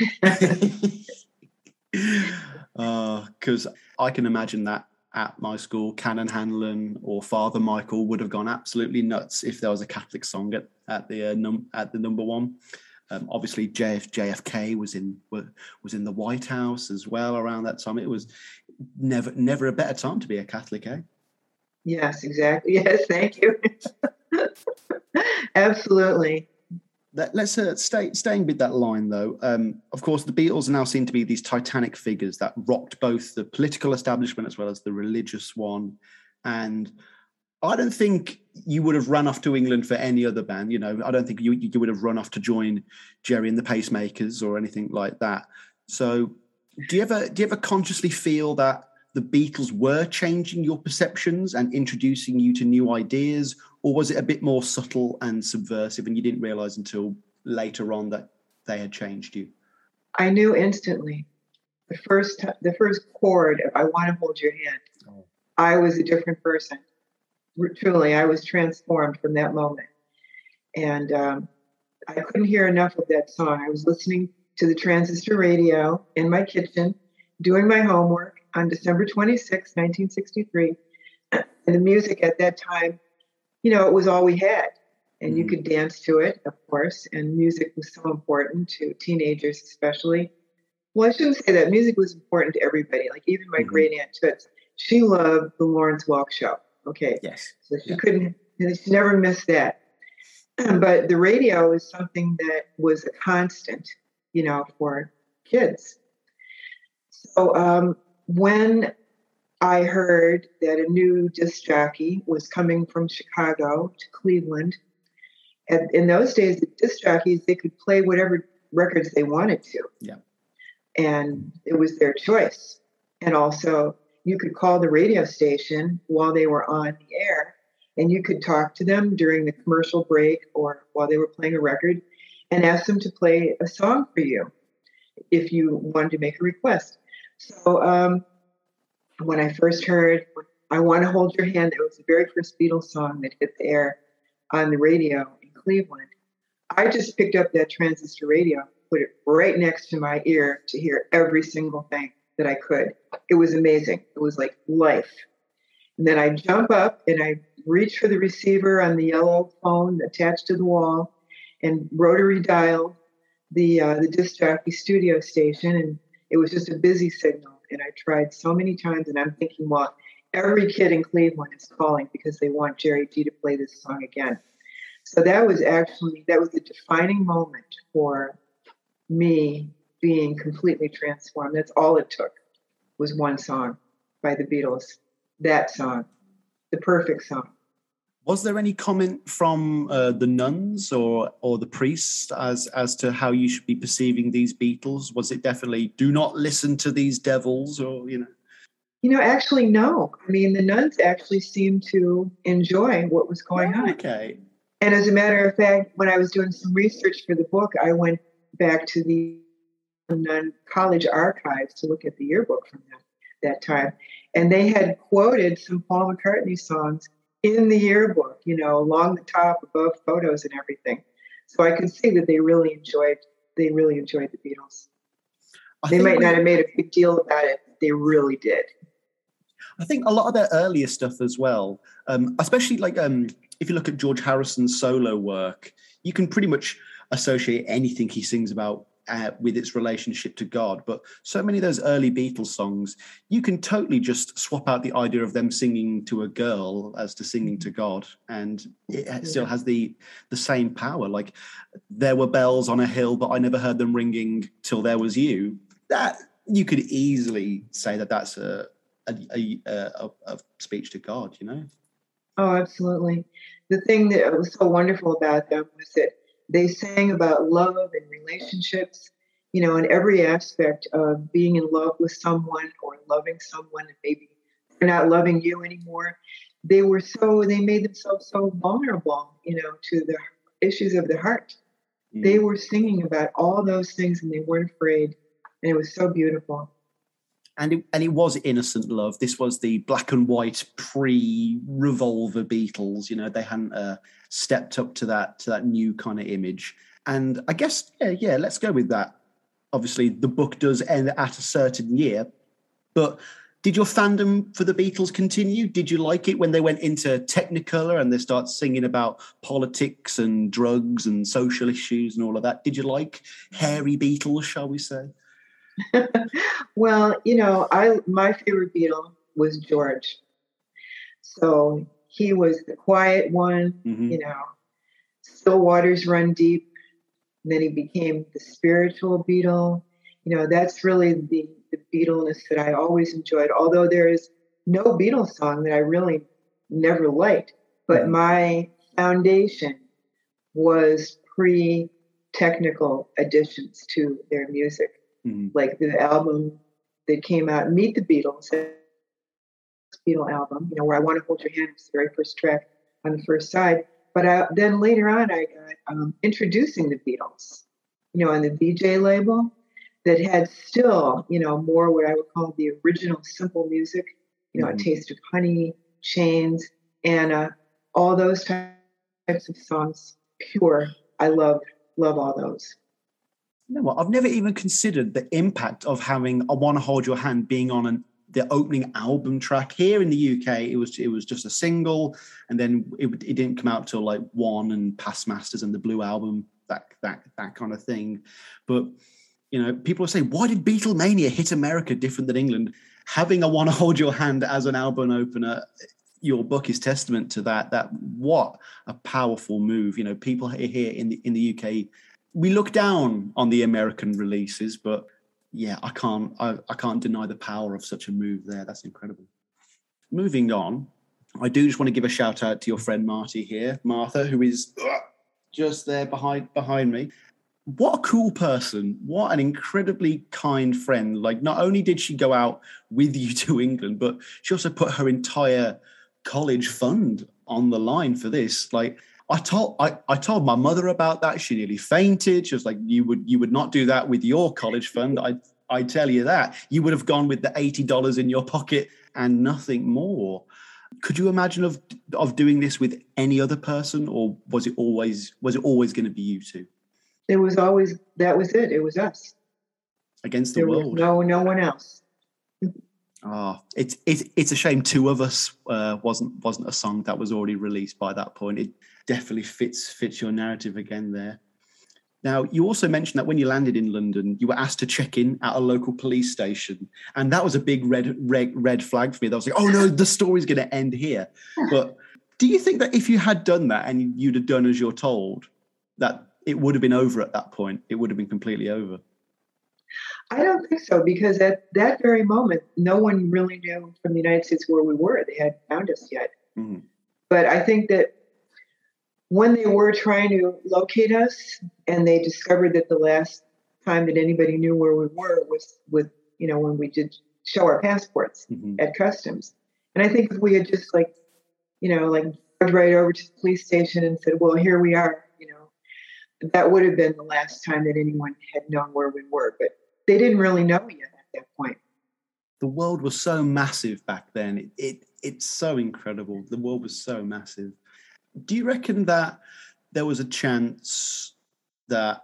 Because uh, I can imagine that at my school, Canon Hanlon or Father Michael would have gone absolutely nuts if there was a Catholic song at, at the uh, num- at the number one. Um, obviously, JF, JFK was in was in the White House as well around that time. It was never, never a better time to be a Catholic, eh? Yes, exactly. Yes, thank you. Absolutely. Let, us uh, stay staying with that line though. Um, of course, the Beatles now seem to be these titanic figures that rocked both the political establishment as well as the religious one. And I don't think you would have run off to England for any other band. You know, I don't think you you would have run off to join Gerry and the Pacemakers or anything like that. So, do you ever do you ever consciously feel that the Beatles were changing your perceptions and introducing you to new ideas, or was it a bit more subtle and subversive, and you didn't realize until later on that they had changed you? I knew instantly. The first the first chord of "I Want to Hold Your Hand," oh. I was a different person. Truly, I was transformed from that moment, and um, I couldn't hear enough of that song. I was listening to the transistor radio in my kitchen, doing my homework on December 26, 1963. And the music at that time, you know, it was all we had. And you mm. could dance to it, of course. And music was so important to teenagers, especially. Well, I shouldn't say that. Music was important to everybody. Like even my mm-hmm. great aunt Toots, she loved the Lawrence Welk show. Okay. Yes. So she yeah. couldn't, she never missed that. But the radio is something that was a constant, you know, for kids. So um, when I heard that a new disc jockey was coming from Chicago to Cleveland, and in those days, the disc jockeys they could play whatever records they wanted to. Yeah. And it was their choice. And also, you could call the radio station while they were on the air, and you could talk to them during the commercial break or while they were playing a record, and ask them to play a song for you if you wanted to make a request. So um, when I first heard I Want to Hold Your Hand, it was the very first Beatles song that hit the air on the radio in Cleveland. I just picked up that transistor radio, put it right next to my ear to hear every single thing that I could. It was amazing. It was like life. And then I jump up and I reach for the receiver on the yellow phone attached to the wall and rotary dial the uh, the disc jockey studio station and it was just a busy signal. And I tried so many times, and I'm thinking, well, every kid in Cleveland is calling because they want Jerry G to play this song again. So that was actually that was the defining moment for me being completely transformed. That's all it took was one song by the Beatles. That song, the perfect song. Was there any comment from uh, the nuns or or the priests as as to how you should be perceiving these Beatles? Was it definitely do not listen to these devils, or you know? You know, actually, no. I mean, the nuns actually seemed to enjoy what was going oh, on. Okay. And as a matter of fact, when I was doing some research for the book, I went back to the nun college archives to look at the yearbook from that, that time. And they had quoted some Paul McCartney songs in the yearbook, you know, along the top, above photos and everything. So I could see that they really enjoyed they really enjoyed the Beatles. I they might not have made a big deal about it, but they really did. I think a lot of their earlier stuff as well, um, especially like um, if you look at George Harrison's solo work, you can pretty much associate anything he sings about uh, with its relationship to God. But so many of those early Beatles songs, you can totally just swap out the idea of them singing to a girl as to singing to God, and it still has the the same power. Like there were bells on a hill, but I never heard them ringing till there was you. That you could easily say that that's a a, a, a, a speech to God. You know. Oh, absolutely. The thing that was so wonderful about them was that they sang about love and relationships, you know, in every aspect of being in love with someone or loving someone and maybe they're not loving you anymore. They were so, they made themselves so vulnerable, you know, to the issues of the heart. Mm. They were singing about all those things and they weren't afraid. And it was so beautiful and it, and it was innocent love. This was the black and white pre-revolver Beatles. You know, they hadn't uh, stepped up to that to that new kind of image. And I guess yeah, yeah, let's go with that. Obviously, the book does end at a certain year, but did your fandom for the Beatles continue? Did you like it when they went into Technicolor and they start singing about politics and drugs and social issues and all of that? Did you like hairy Beatles, shall we say? well, you know, I my favorite Beatle was George. So he was the quiet one, Mhm. you know, still waters run deep. And then he became the spiritual Beatle. You know, that's really the, the Beatleness that I always enjoyed, although there is no Beatles song that I really never liked. But my foundation was pre technical additions to their music Mhm. like the album that came out, Meet the Beatles, Beatle album, you know, where I Want to Hold Your Hand was the very first track on the first side. But I, then later on, I got um, Introducing the Beatles, you know, on the VJ label that had still, you know, more what I would call the original simple music, you know, Mhm. A Taste of Honey, Chains, Anna, all those types of songs, pure. I love, love all those. You know what? I've never even considered the impact of having "I Want to Hold Your Hand" being on an, the opening album track here in the UK. It was it was just a single, and then it, it didn't come out till like one and Past Masters and the Blue album, that that that kind of thing. But you know, people are saying, why did Beatlemania hit America different than England? Having "I Want to Hold Your Hand" as an album opener. Your book is testament to that. That what a powerful move. You know, people here in the in the UK we look down on the American releases, but yeah, I can't I, I can't deny the power of such a move there. That's incredible. Moving on, I do just want to give a shout out to your friend Marty here, Martha, who is just there behind behind me. What a cool person! What an incredibly kind friend. Like, not only did she go out with you to England, but she also put her entire college fund on the line for this. Like, I told I, I told my mother about that. She nearly fainted. She was like, "You would you would not do that with your college fund." I I tell you that you would have gone with the eighty dollars in your pocket and nothing more. Could you imagine of of doing this with any other person, or was it always was it always going to be you two It was always, that was it. It was us. against the There world? no, no one else. Ah, it's it's it's a shame two of us uh, wasn't wasn't a song that was already released by that point. It definitely fits fits your narrative again there. Now, you also mentioned that when you landed in London, you were asked to check in at a local police station, and that was a big red red red flag for me. That was like, oh no, the story's going to end here. But do you think that if you had done that and you'd have done as you're told, that it would have been over at that point? It would have been completely over. I don't think so because at that very moment, no one really knew from the United States where we were. They hadn't found us yet. Mhm. But I think that when they were trying to locate us and they discovered that the last time that anybody knew where we were was with, you know, when we did show our passports Mhm. at customs. And I think if we had just like, you know, like drove right over to the police station and said, well, here we are, you know, that would have been the last time that anyone had known where we were. But they didn't really know yet at that point. the world was so massive back then. It, it it's so incredible. The world was so massive. Do you reckon that there was a chance that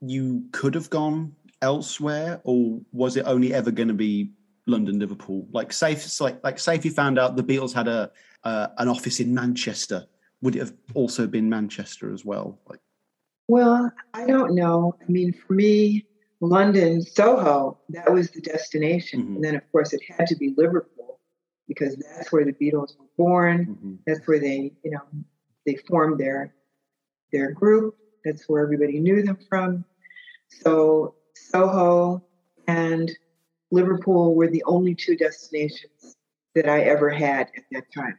you could have gone elsewhere, or was it only ever going to be London, Liverpool? Like, say, if, like, like, say if you found out the Beatles had a uh, an office in Manchester, would it have also been Manchester as well? Like, Well, I don't know. I mean, for me, London, Soho, that was the destination. Mhm. And then, of course, it had to be Liverpool because that's where the Beatles were born. mhm. That's where they, you know, they formed their their group. That's where everybody knew them from. So Soho and Liverpool were the only two destinations that I ever had at that time.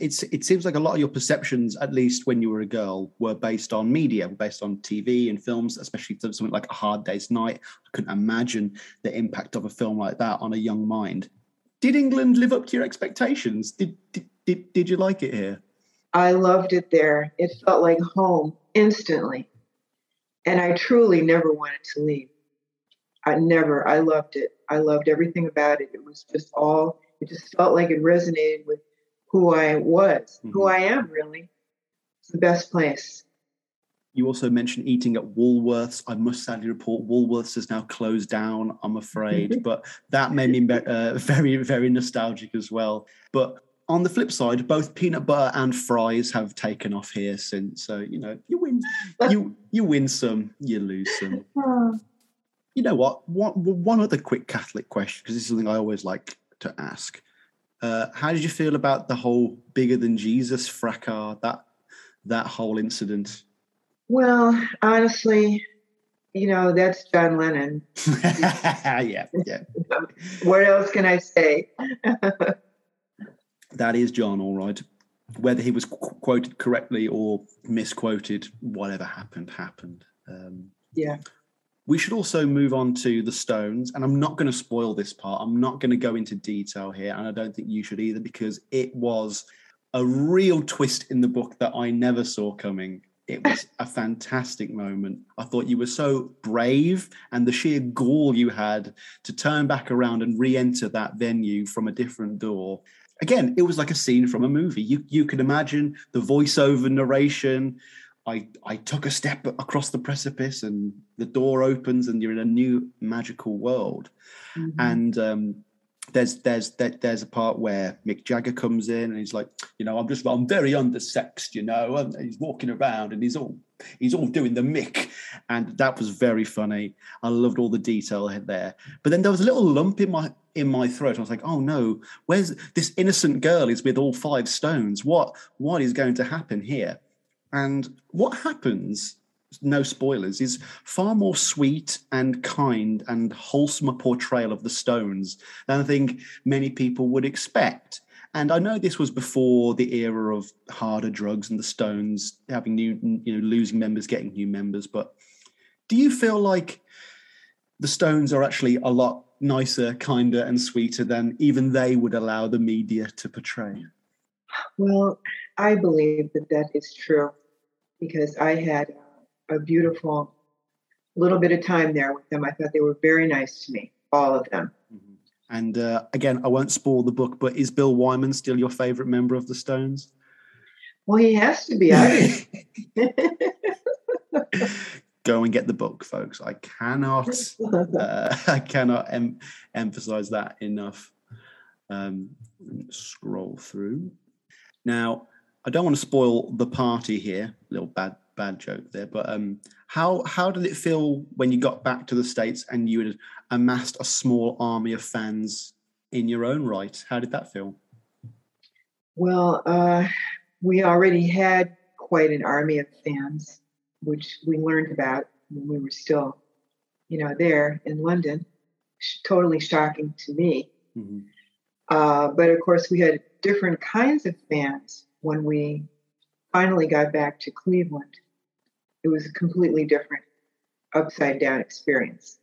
It's it seems like a lot of your perceptions, at least when you were a girl, were based on media, based on TV and films, especially something like A Hard Day's Night. I couldn't imagine the impact of a film like that on a young mind. Did England live up to your expectations? Did did did, did you like it here? I loved it there. It felt like home instantly. And I truly never wanted to leave. I never, I loved it. I loved everything about it. It was just all, it just felt like it resonated with who I was, who Mhm. I am really. It's the best place. You also mentioned eating at Woolworths. I must sadly report Woolworths has now closed down, I'm afraid, but that made me uh, very, very nostalgic as well. But on the flip side, both peanut butter and fries have taken off here since. So, you know, you win, you, you win some, you lose some. Oh, You know what? One, one other quick Catholic question, because this is something I always like to ask. Uh, how did you feel about the whole bigger than Jesus fracas, that that whole incident? Well, honestly, you know, that's John Lennon. yeah, yeah. what else can I say? that is John, all right. Whether he was qu- quoted correctly or misquoted, whatever happened, happened. Um, yeah. We should also move on to the Stones, and I'm not going to spoil this part. I'm not going to go into detail here, and I don't think you should either, because it was a real twist in the book that I never saw coming. It was a fantastic moment. I thought you were so brave, and the sheer gall you had to turn back around and re-enter that venue from a different door. Again, it was like a scene from a movie. You you could imagine the voiceover narration, I I took a step across the precipice and the door opens and you're in a new magical world. Mm-hmm. And um, there's there's there's a part where Mick Jagger comes in and he's like, you know, I'm just I'm very undersexed, you know, and he's walking around and he's all he's all doing the Mick, and that was very funny. I loved all the detail there. But then there was a little lump in my in my throat. I was like, oh no, where's this innocent girl is with all five stones? What what is going to happen here? And what happens, no spoilers, is far more sweet and kind and wholesome a portrayal of the Stones than I think many people would expect. And I know this was before the era of harder drugs and the Stones having new, you know, losing members, getting new members. But do you feel like the Stones are actually a lot nicer, kinder, and sweeter than even they would allow the media to portray? Well, I believe that that is true because I had a beautiful little bit of time there with them. I thought they were very nice to me, all of them. Mm-hmm. And uh, again, I won't spoil the book, but is Bill Wyman still your favorite member of the Stones? Well, he has to be. Go and get the book, folks. I cannot, uh, I cannot em- emphasize that enough. Um, scroll through. Now, I don't want to spoil the party here. Little bad bad joke there, but um, how how did it feel when you got back to the states and you had amassed a small army of fans in your own right? How did that feel? Well, uh, we already had quite an army of fans, which we learned about when we were still, you know, there in London. Totally shocking to me. Mm-hmm. Uh, but of course, we had different kinds of fans when we finally got back to Cleveland, it was a completely different upside down experience.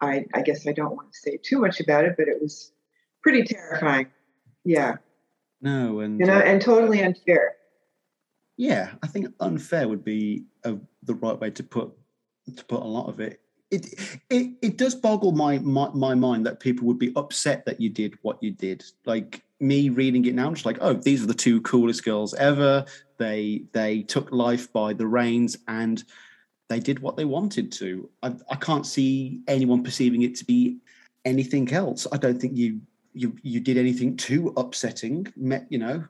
I, I guess I don't want to say too much about it, but it was pretty terrifying. Yeah. No, and you know, uh, and totally unfair. Yeah, I think unfair would be a, the right way to put to put a lot of it. It it it does boggle my, my my mind that people would be upset that you did what you did. Like me reading it now, I'm just like, oh, these are the two coolest girls ever. They they took life by the reins and they did what they wanted to. I, I can't see anyone perceiving it to be anything else. I don't think you you you did anything too upsetting. You know,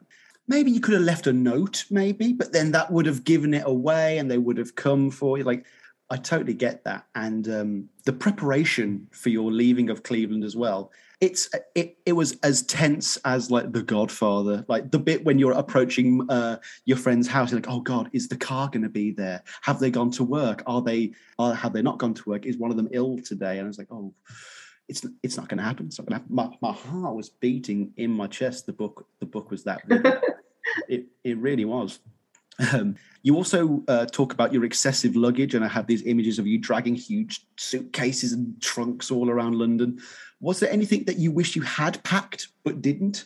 maybe you could have left a note, maybe, but then that would have given it away, and they would have come for you. Like, I totally get that, and um, the preparation for your leaving of Cleveland as well it's it, it was as tense as like the godfather. Like the bit when you're approaching uh, your friend's house you're like oh god is the car going to be there? Have they gone to work? Are they are, have they not gone to work? Is one of them ill today? And i was like oh it's it's not going to happen. It's not going to happen. My, my heart was beating in my chest the book the book was that it it really was um, you also uh, talk about your excessive luggage, and I have these images of you dragging huge suitcases and trunks all around London. Was there anything that you wish you had packed but didn't?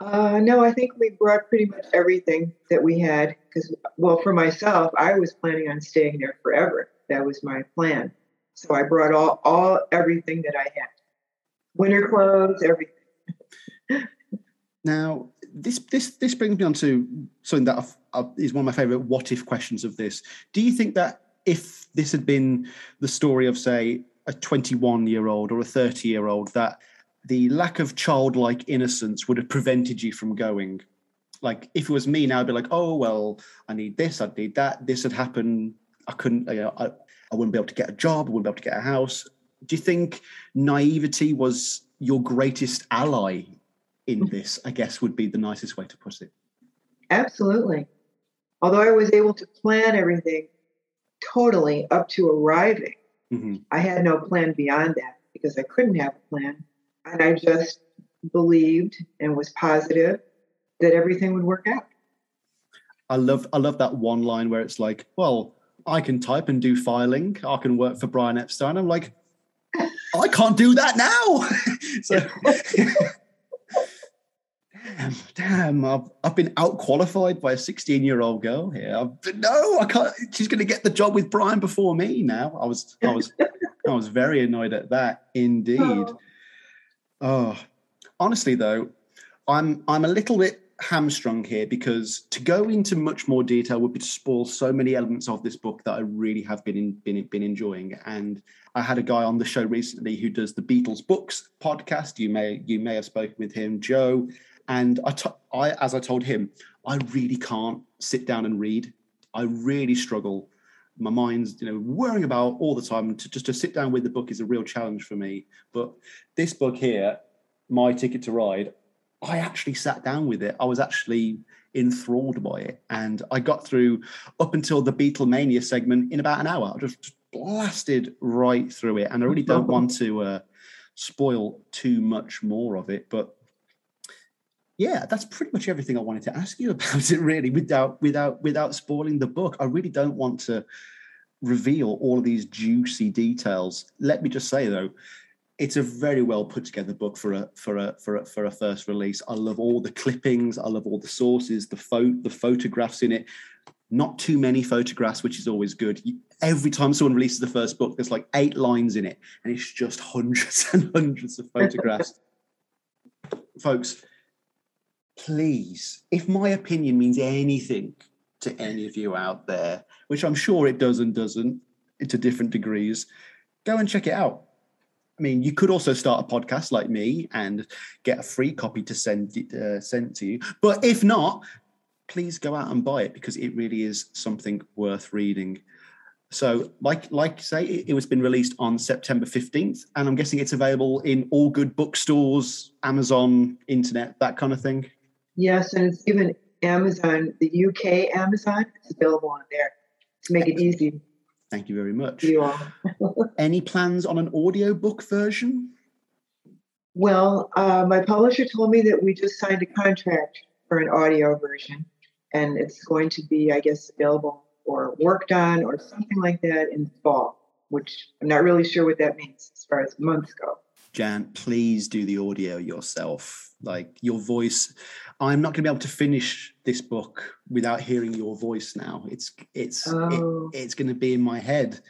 Uh, no, I think we brought pretty much everything that we had. Because, well, for myself, I was planning on staying there forever. That was my plan. So I brought all, all everything that I had winter clothes, everything. now, this this this brings me on to something that is one of my favorite what if questions of this. Do you think that if this had been the story of, say, a 21 year old or a 30 year old, that the lack of childlike innocence would have prevented you from going? Like, if it was me now, I'd be like, oh, well, I need this, i'd need that, this had happened. I couldn't, you know, I, I wouldn't be able to get a job, I wouldn't be able to get a house. do you think naivety was your greatest ally in this? I guess would be the nicest way to put it. Absolutely. Although I was able to plan everything totally up to arriving, hmm I had no plan beyond that because I couldn't have a plan. And I just believed and was positive that everything would work out. I love I love that one line where it's like, well, I can type and do filing. I can work for Brian Epstein. I'm like, I can't do that now. so damn, damn, I've, I've been out qualified by a 16 year old girl here. I've, no, I can't. She's going to get the job with Brian before me now. I was, I was, I was very annoyed at that. Indeed. Oh. Oh, honestly though, I'm I'm a little bit hamstrung here because to go into much more detail would be to spoil so many elements of this book that I really have been in, been been enjoying. And I had a guy on the show recently who does the Beatles books podcast. You may you may have spoken with him, Joe. And I, t- I as I told him, I really can't sit down and read. I really struggle. My mind's you know worrying about all the time. To just to sit down with the book is a real challenge for me. But this book here, My Ticket to Ride, I actually sat down with it. I was actually enthralled by it. And I got through up until the Beatlemania segment in about an hour. I just blasted right through it. And I really don't want to uh, spoil too much more of it. But yeah, that's pretty much everything I wanted to ask you about it, really, without without without spoiling the book. I really don't want to reveal all of these juicy details. Let me just say though, it's a very well put together book for a for a for a for a first release. I love all the clippings. I love all the sources, the photo, the photographs in it. Not too many photographs, which is always good. Every time someone releases the first book, there's like eight lines in it, and it's just hundreds and hundreds of photographs. Folks, please, if my opinion means anything to any of you out there, which I'm sure it does and doesn't to different degrees, go and check it out. I mean, you could also start a podcast like me and get a free copy to send uh, sent to you. But if not, please go out and buy it because it really is something worth reading. So, like like say, it, it was been released on September fifteenth, and I'm guessing it's available in all good bookstores, Amazon, internet, that kind of thing. Yes, and it's even Amazon, the UK Amazon, it's available on there to make it easy Thank you very much. you all. Any plans on an audiobook version? Well, uh, my publisher told me that we just signed a contract for an audio version, and it's going to be, I guess, available or worked on or something like that in the fall, which I'm not really sure what that means as far as months go. Jan, please do the audio yourself. Like your voice, I'm not going to be able to finish this book without hearing your voice now. It's it's it- Oh. it's going to be in my head,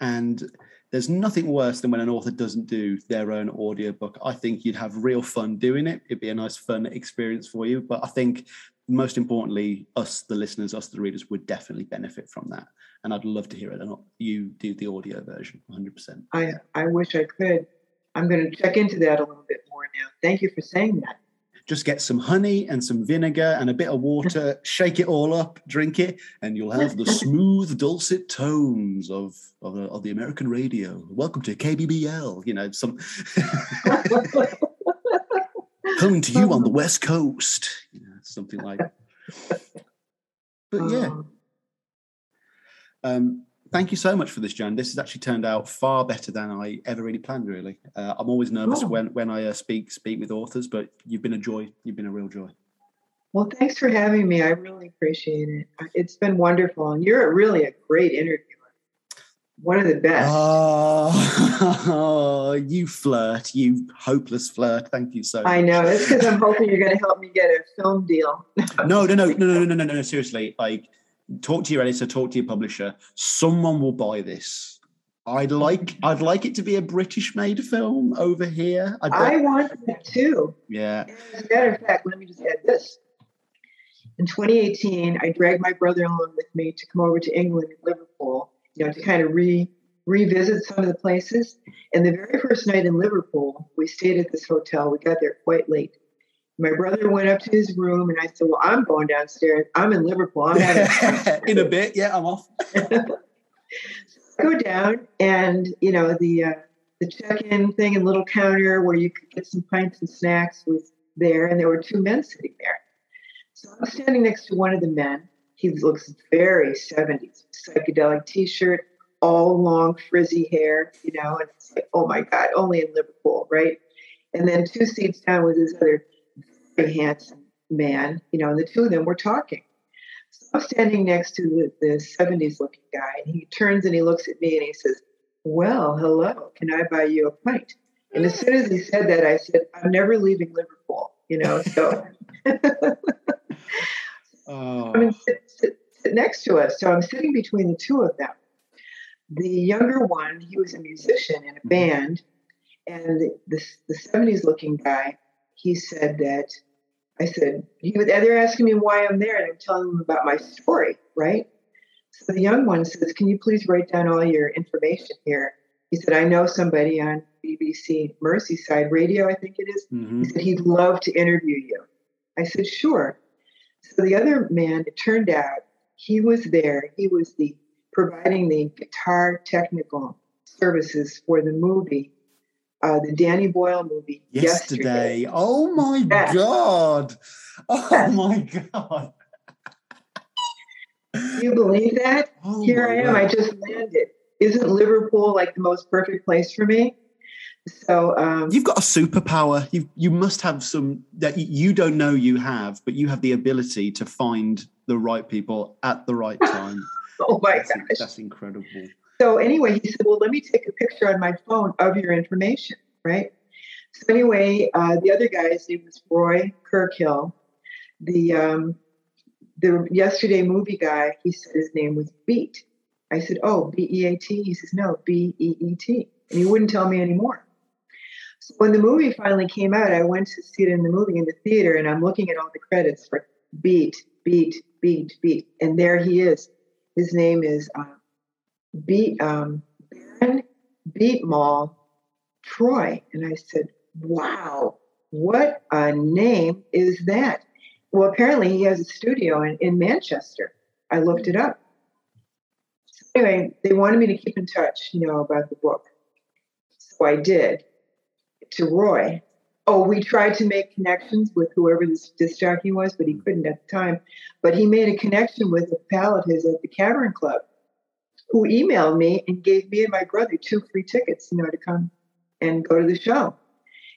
and there's nothing worse than when an author doesn't do their own audiobook. I think you'd have real fun doing it. It'd be a nice fun experience for you. But I think most importantly, us the listeners, us the readers, would definitely benefit from that. And I'd love to hear it. And you do the audio version, 100. percent I, I wish I could. I'm going to check into that a little bit more now. Thank you for saying that. just get some honey and some vinegar and a bit of water, shake it all up, drink it, and you'll have the smooth, dulcet tones of of, of the American radio. Welcome to KBBL. You know, some coming to you on the West Coast. You know, something like. But yeah, Um, um, thank you so much for this, Jan. This has actually turned out far better than I ever really planned. Really, uh, I'm always nervous Oh. when when I uh, speak speak with authors, but you've been a joy. You've been a real joy. well, thanks for having me. I really appreciate it. It's been wonderful. And you're really a great interviewer. One of the best. Oh, you flirt, you hopeless flirt. Thank you so much. I know. it's because I'm hoping you're going to help me get a film deal. No, no, no, no, no, no, no, no, no, seriously. Like, talk to your editor, talk to your publisher. Someone will buy this. I'd like, I'd like it to be a British-made film over here. I I want that too. yeah. As a matter of fact, let me just add this. In 2018, I dragged my brother along with me to come over to England and Liverpool, you know, to kind of re revisit some of the places. And the very first night in Liverpool, we stayed at this hotel. We got there quite late. My brother went up to his room, and I said, "Well, I'm going downstairs. I'm in Liverpool. I'm having In a bit, yeah, I'm off. go down and you know the uh, the check-in thing and little counter where you could get some pints and snacks was there, and there were two men sitting there. So I'm standing next to one of the men. He looks very 70s, psychedelic T-shirt, all long frizzy hair, you know, and it's like, oh my God, only in Liverpool, right? And then two seats down was this other very handsome man, you know, and the two of them were talking. So I'm standing next to the, the 70s looking guy, and he turns and he looks at me and he says, Well, hello, can I buy you a pint? And as soon as he said that, I said, I'm never leaving Liverpool, you know, so. Oh. I mean, oh. sit, sit, sit next to us. So I'm sitting between the two of them. The younger one, he was a musician in a mm-hmm. band, and the, the, the 70s looking guy, he said that, I said, he was, they're asking me why I'm there, and I'm telling them about my story, right? So the young one says, Can you please write down all your information here? He said, I know somebody on BBC Merseyside Radio, I think it is. Mhm. He said, He'd love to interview you. I said, Sure. So the other man, it turned out he was there. He was the providing the guitar technical services for the movie, uh, the Danny Boyle movie. Yesterday. Oh my Yes. God. Oh Yes. my God. You believe that? Oh Here I am. I just landed. Isn't Liverpool like the most perfect place for me? So um, You've got a superpower. You you must have some that you don't know you have, but you have the ability to find the right people at the right time. oh my that's, gosh. that's incredible. So anyway, he said, "Well, let me take a picture on my phone of your information." Right. So anyway, uh, the other guy's name was Roy Kirkhill. The um, the yesterday movie guy, he said his name was Beat. I said, "Oh, B E A T." He says, "No, B E E T," and he wouldn't tell me anymore. So when the movie finally came out, I went to see it in the movie in the theater, and I'm looking at all the credits for Beat, Beat, Beat, Beat, and there he is. His name is. Uh, Beat um, Baron Beat Mall Troy. And I said, wow, what a name is that? Well, apparently he has a studio in, in Manchester. I looked it up. So anyway, they wanted me to keep in touch, you know, about the book. So I did to Roy. Oh, we tried to make connections with whoever this disc jockey was, but he couldn't at the time. But he made a connection with a pal of his at the Cavern Club who emailed me and gave me and my brother two free tickets, you know, to come and go to the show.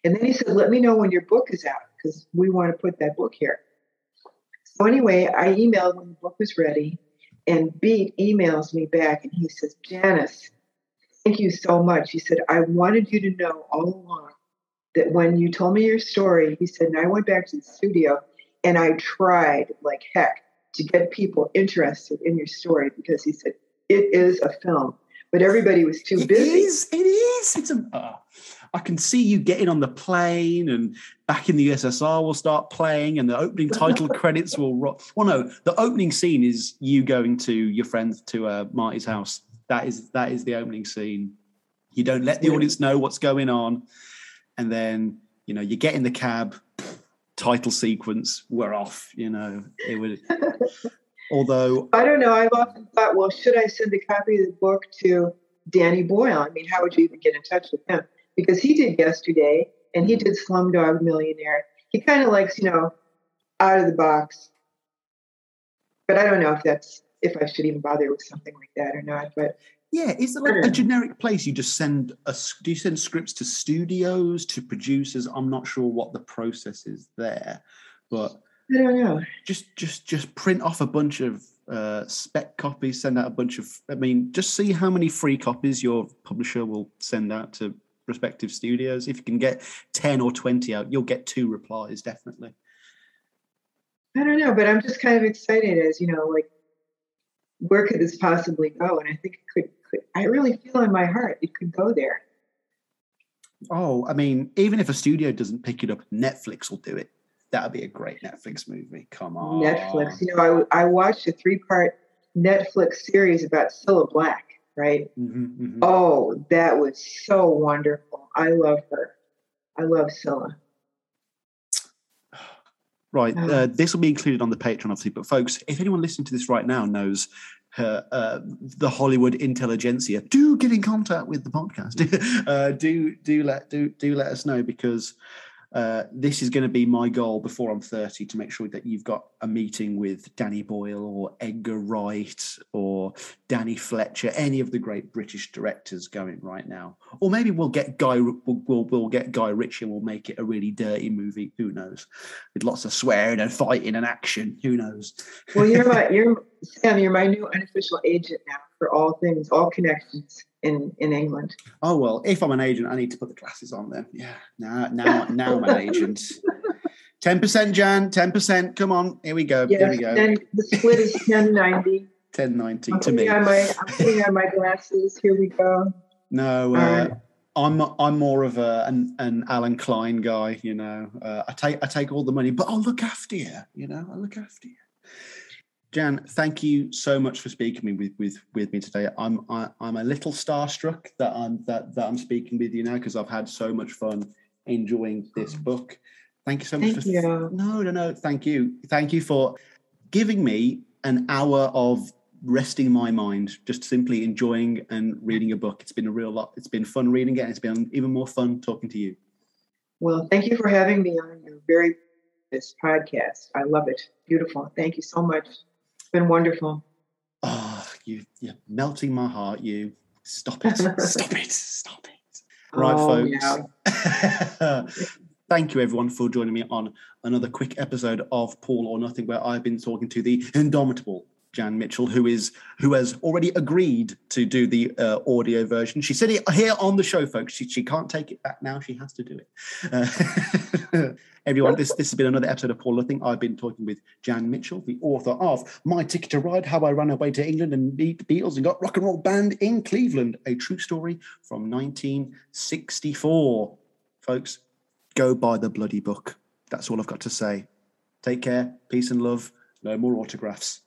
And then he said, "Let me know when your book is out because we want to put that book here." So anyway, I emailed when the book was ready, and Beat emails me back and he says, "Janice, thank you so much." He said, "I wanted you to know all along that when you told me your story," he said, "and I went back to the studio and I tried like heck to get people interested in your story because he said." It is a film, but everybody was too It busy. is. It is. It's a. Uh, I can see you getting on the plane, and back in the USSR will start playing, and the opening title credits will. Ro- well, no, the opening scene is you going to your friends to uh, Marty's house. That is that is the opening scene. You don't let the audience know what's going on, and then you know you get in the cab. Title sequence, we're off. You know it would. Although I don't know. I've often thought, well, should I send a copy of the book to Danny Boyle? I mean, how would you even get in touch with him? Because he did yesterday and he did Slumdog Millionaire. He kind of likes, you know, out of the box. But I don't know if that's if I should even bother with something like that or not. But Yeah, is it like a generic place? You just send a do you send scripts to studios to producers? I'm not sure what the process is there, but I don't know. just just just print off a bunch of uh, spec copies, send out a bunch of. I mean, just see how many free copies your publisher will send out to respective studios. If you can get ten or twenty out, you'll get two replies definitely. I don't know, but I'm just kind of excited as you know, like where could this possibly go? And I think it could, could I really feel in my heart it could go there. Oh, I mean, even if a studio doesn't pick it up, Netflix will do it. That'd be a great Netflix movie. Come on, Netflix. You know, I, I watched a three part Netflix series about Cilla Black, right? Mhm, mhm. Oh, that was so wonderful. I love her. I love Cilla. Right. Oh. Uh, this will be included on the Patreon, obviously. But folks, if anyone listening to this right now knows her uh, the Hollywood intelligentsia, do get in contact with the podcast. uh, do do let do do let us know because uh, this is going to be my goal before I'm 30 to make sure that you've got a meeting with Danny Boyle or Edgar Wright or Danny Fletcher, any of the great British directors going right now. Or maybe we'll get Guy we'll, we'll, we'll get Guy Ritchie and we'll make it a really dirty movie. Who knows? With lots of swearing and fighting and action. Who knows? Well, you're my you're Sam. You're my new unofficial agent now for all things, all connections in in England. Oh well, if I'm an agent, I need to put the glasses on then. Yeah, now now now I'm an agent. Ten percent, Jan. Ten percent. Come on, here we go. Yeah, here we go. Then the split is ten ninety. Ten ninety to me. on my I'm putting on my glasses. Here we go. No, uh, right. I'm I'm more of a an, an Allen Klein guy. You know, uh, I take I take all the money, but I'll look after you. You know, I'll look after you. Jan, thank you so much for speaking with with with me today. I'm I, I'm a little starstruck that I'm that that I'm speaking with you now because I've had so much fun enjoying this mm. book. Thank you so much Thank for you. no no no thank you thank you for giving me an hour of resting my mind, just simply enjoying and reading a book. It's been a real lot. It's been fun reading it. And it's been even more fun talking to you. Well, thank you for having me on your very this podcast. I love it. Beautiful. Thank you so much. Been wonderful. Oh, you you're melting my heart. You stop it. stop it. Stop it. Right, Oh, folks. Thank you, everyone, for joining me on another quick episode of Paul or Nothing, where I've been talking to the indomitable Jan Mitchell, who is who has already agreed to do the uh, audio version. She said it here on the show, folks. She, she can't take it back now. She has to do it. Uh, everyone, this this has been another episode of Paul Nothing. I've been talking with Jan Mitchell, the author of My Ticket to Ride: How I Ran Away to England and Beat the Beatles and Got Rock and Roll Band in Cleveland, a true story from 1964. Folks, go buy the bloody book. That's all I've got to say. Take care, peace and love. No more autographs.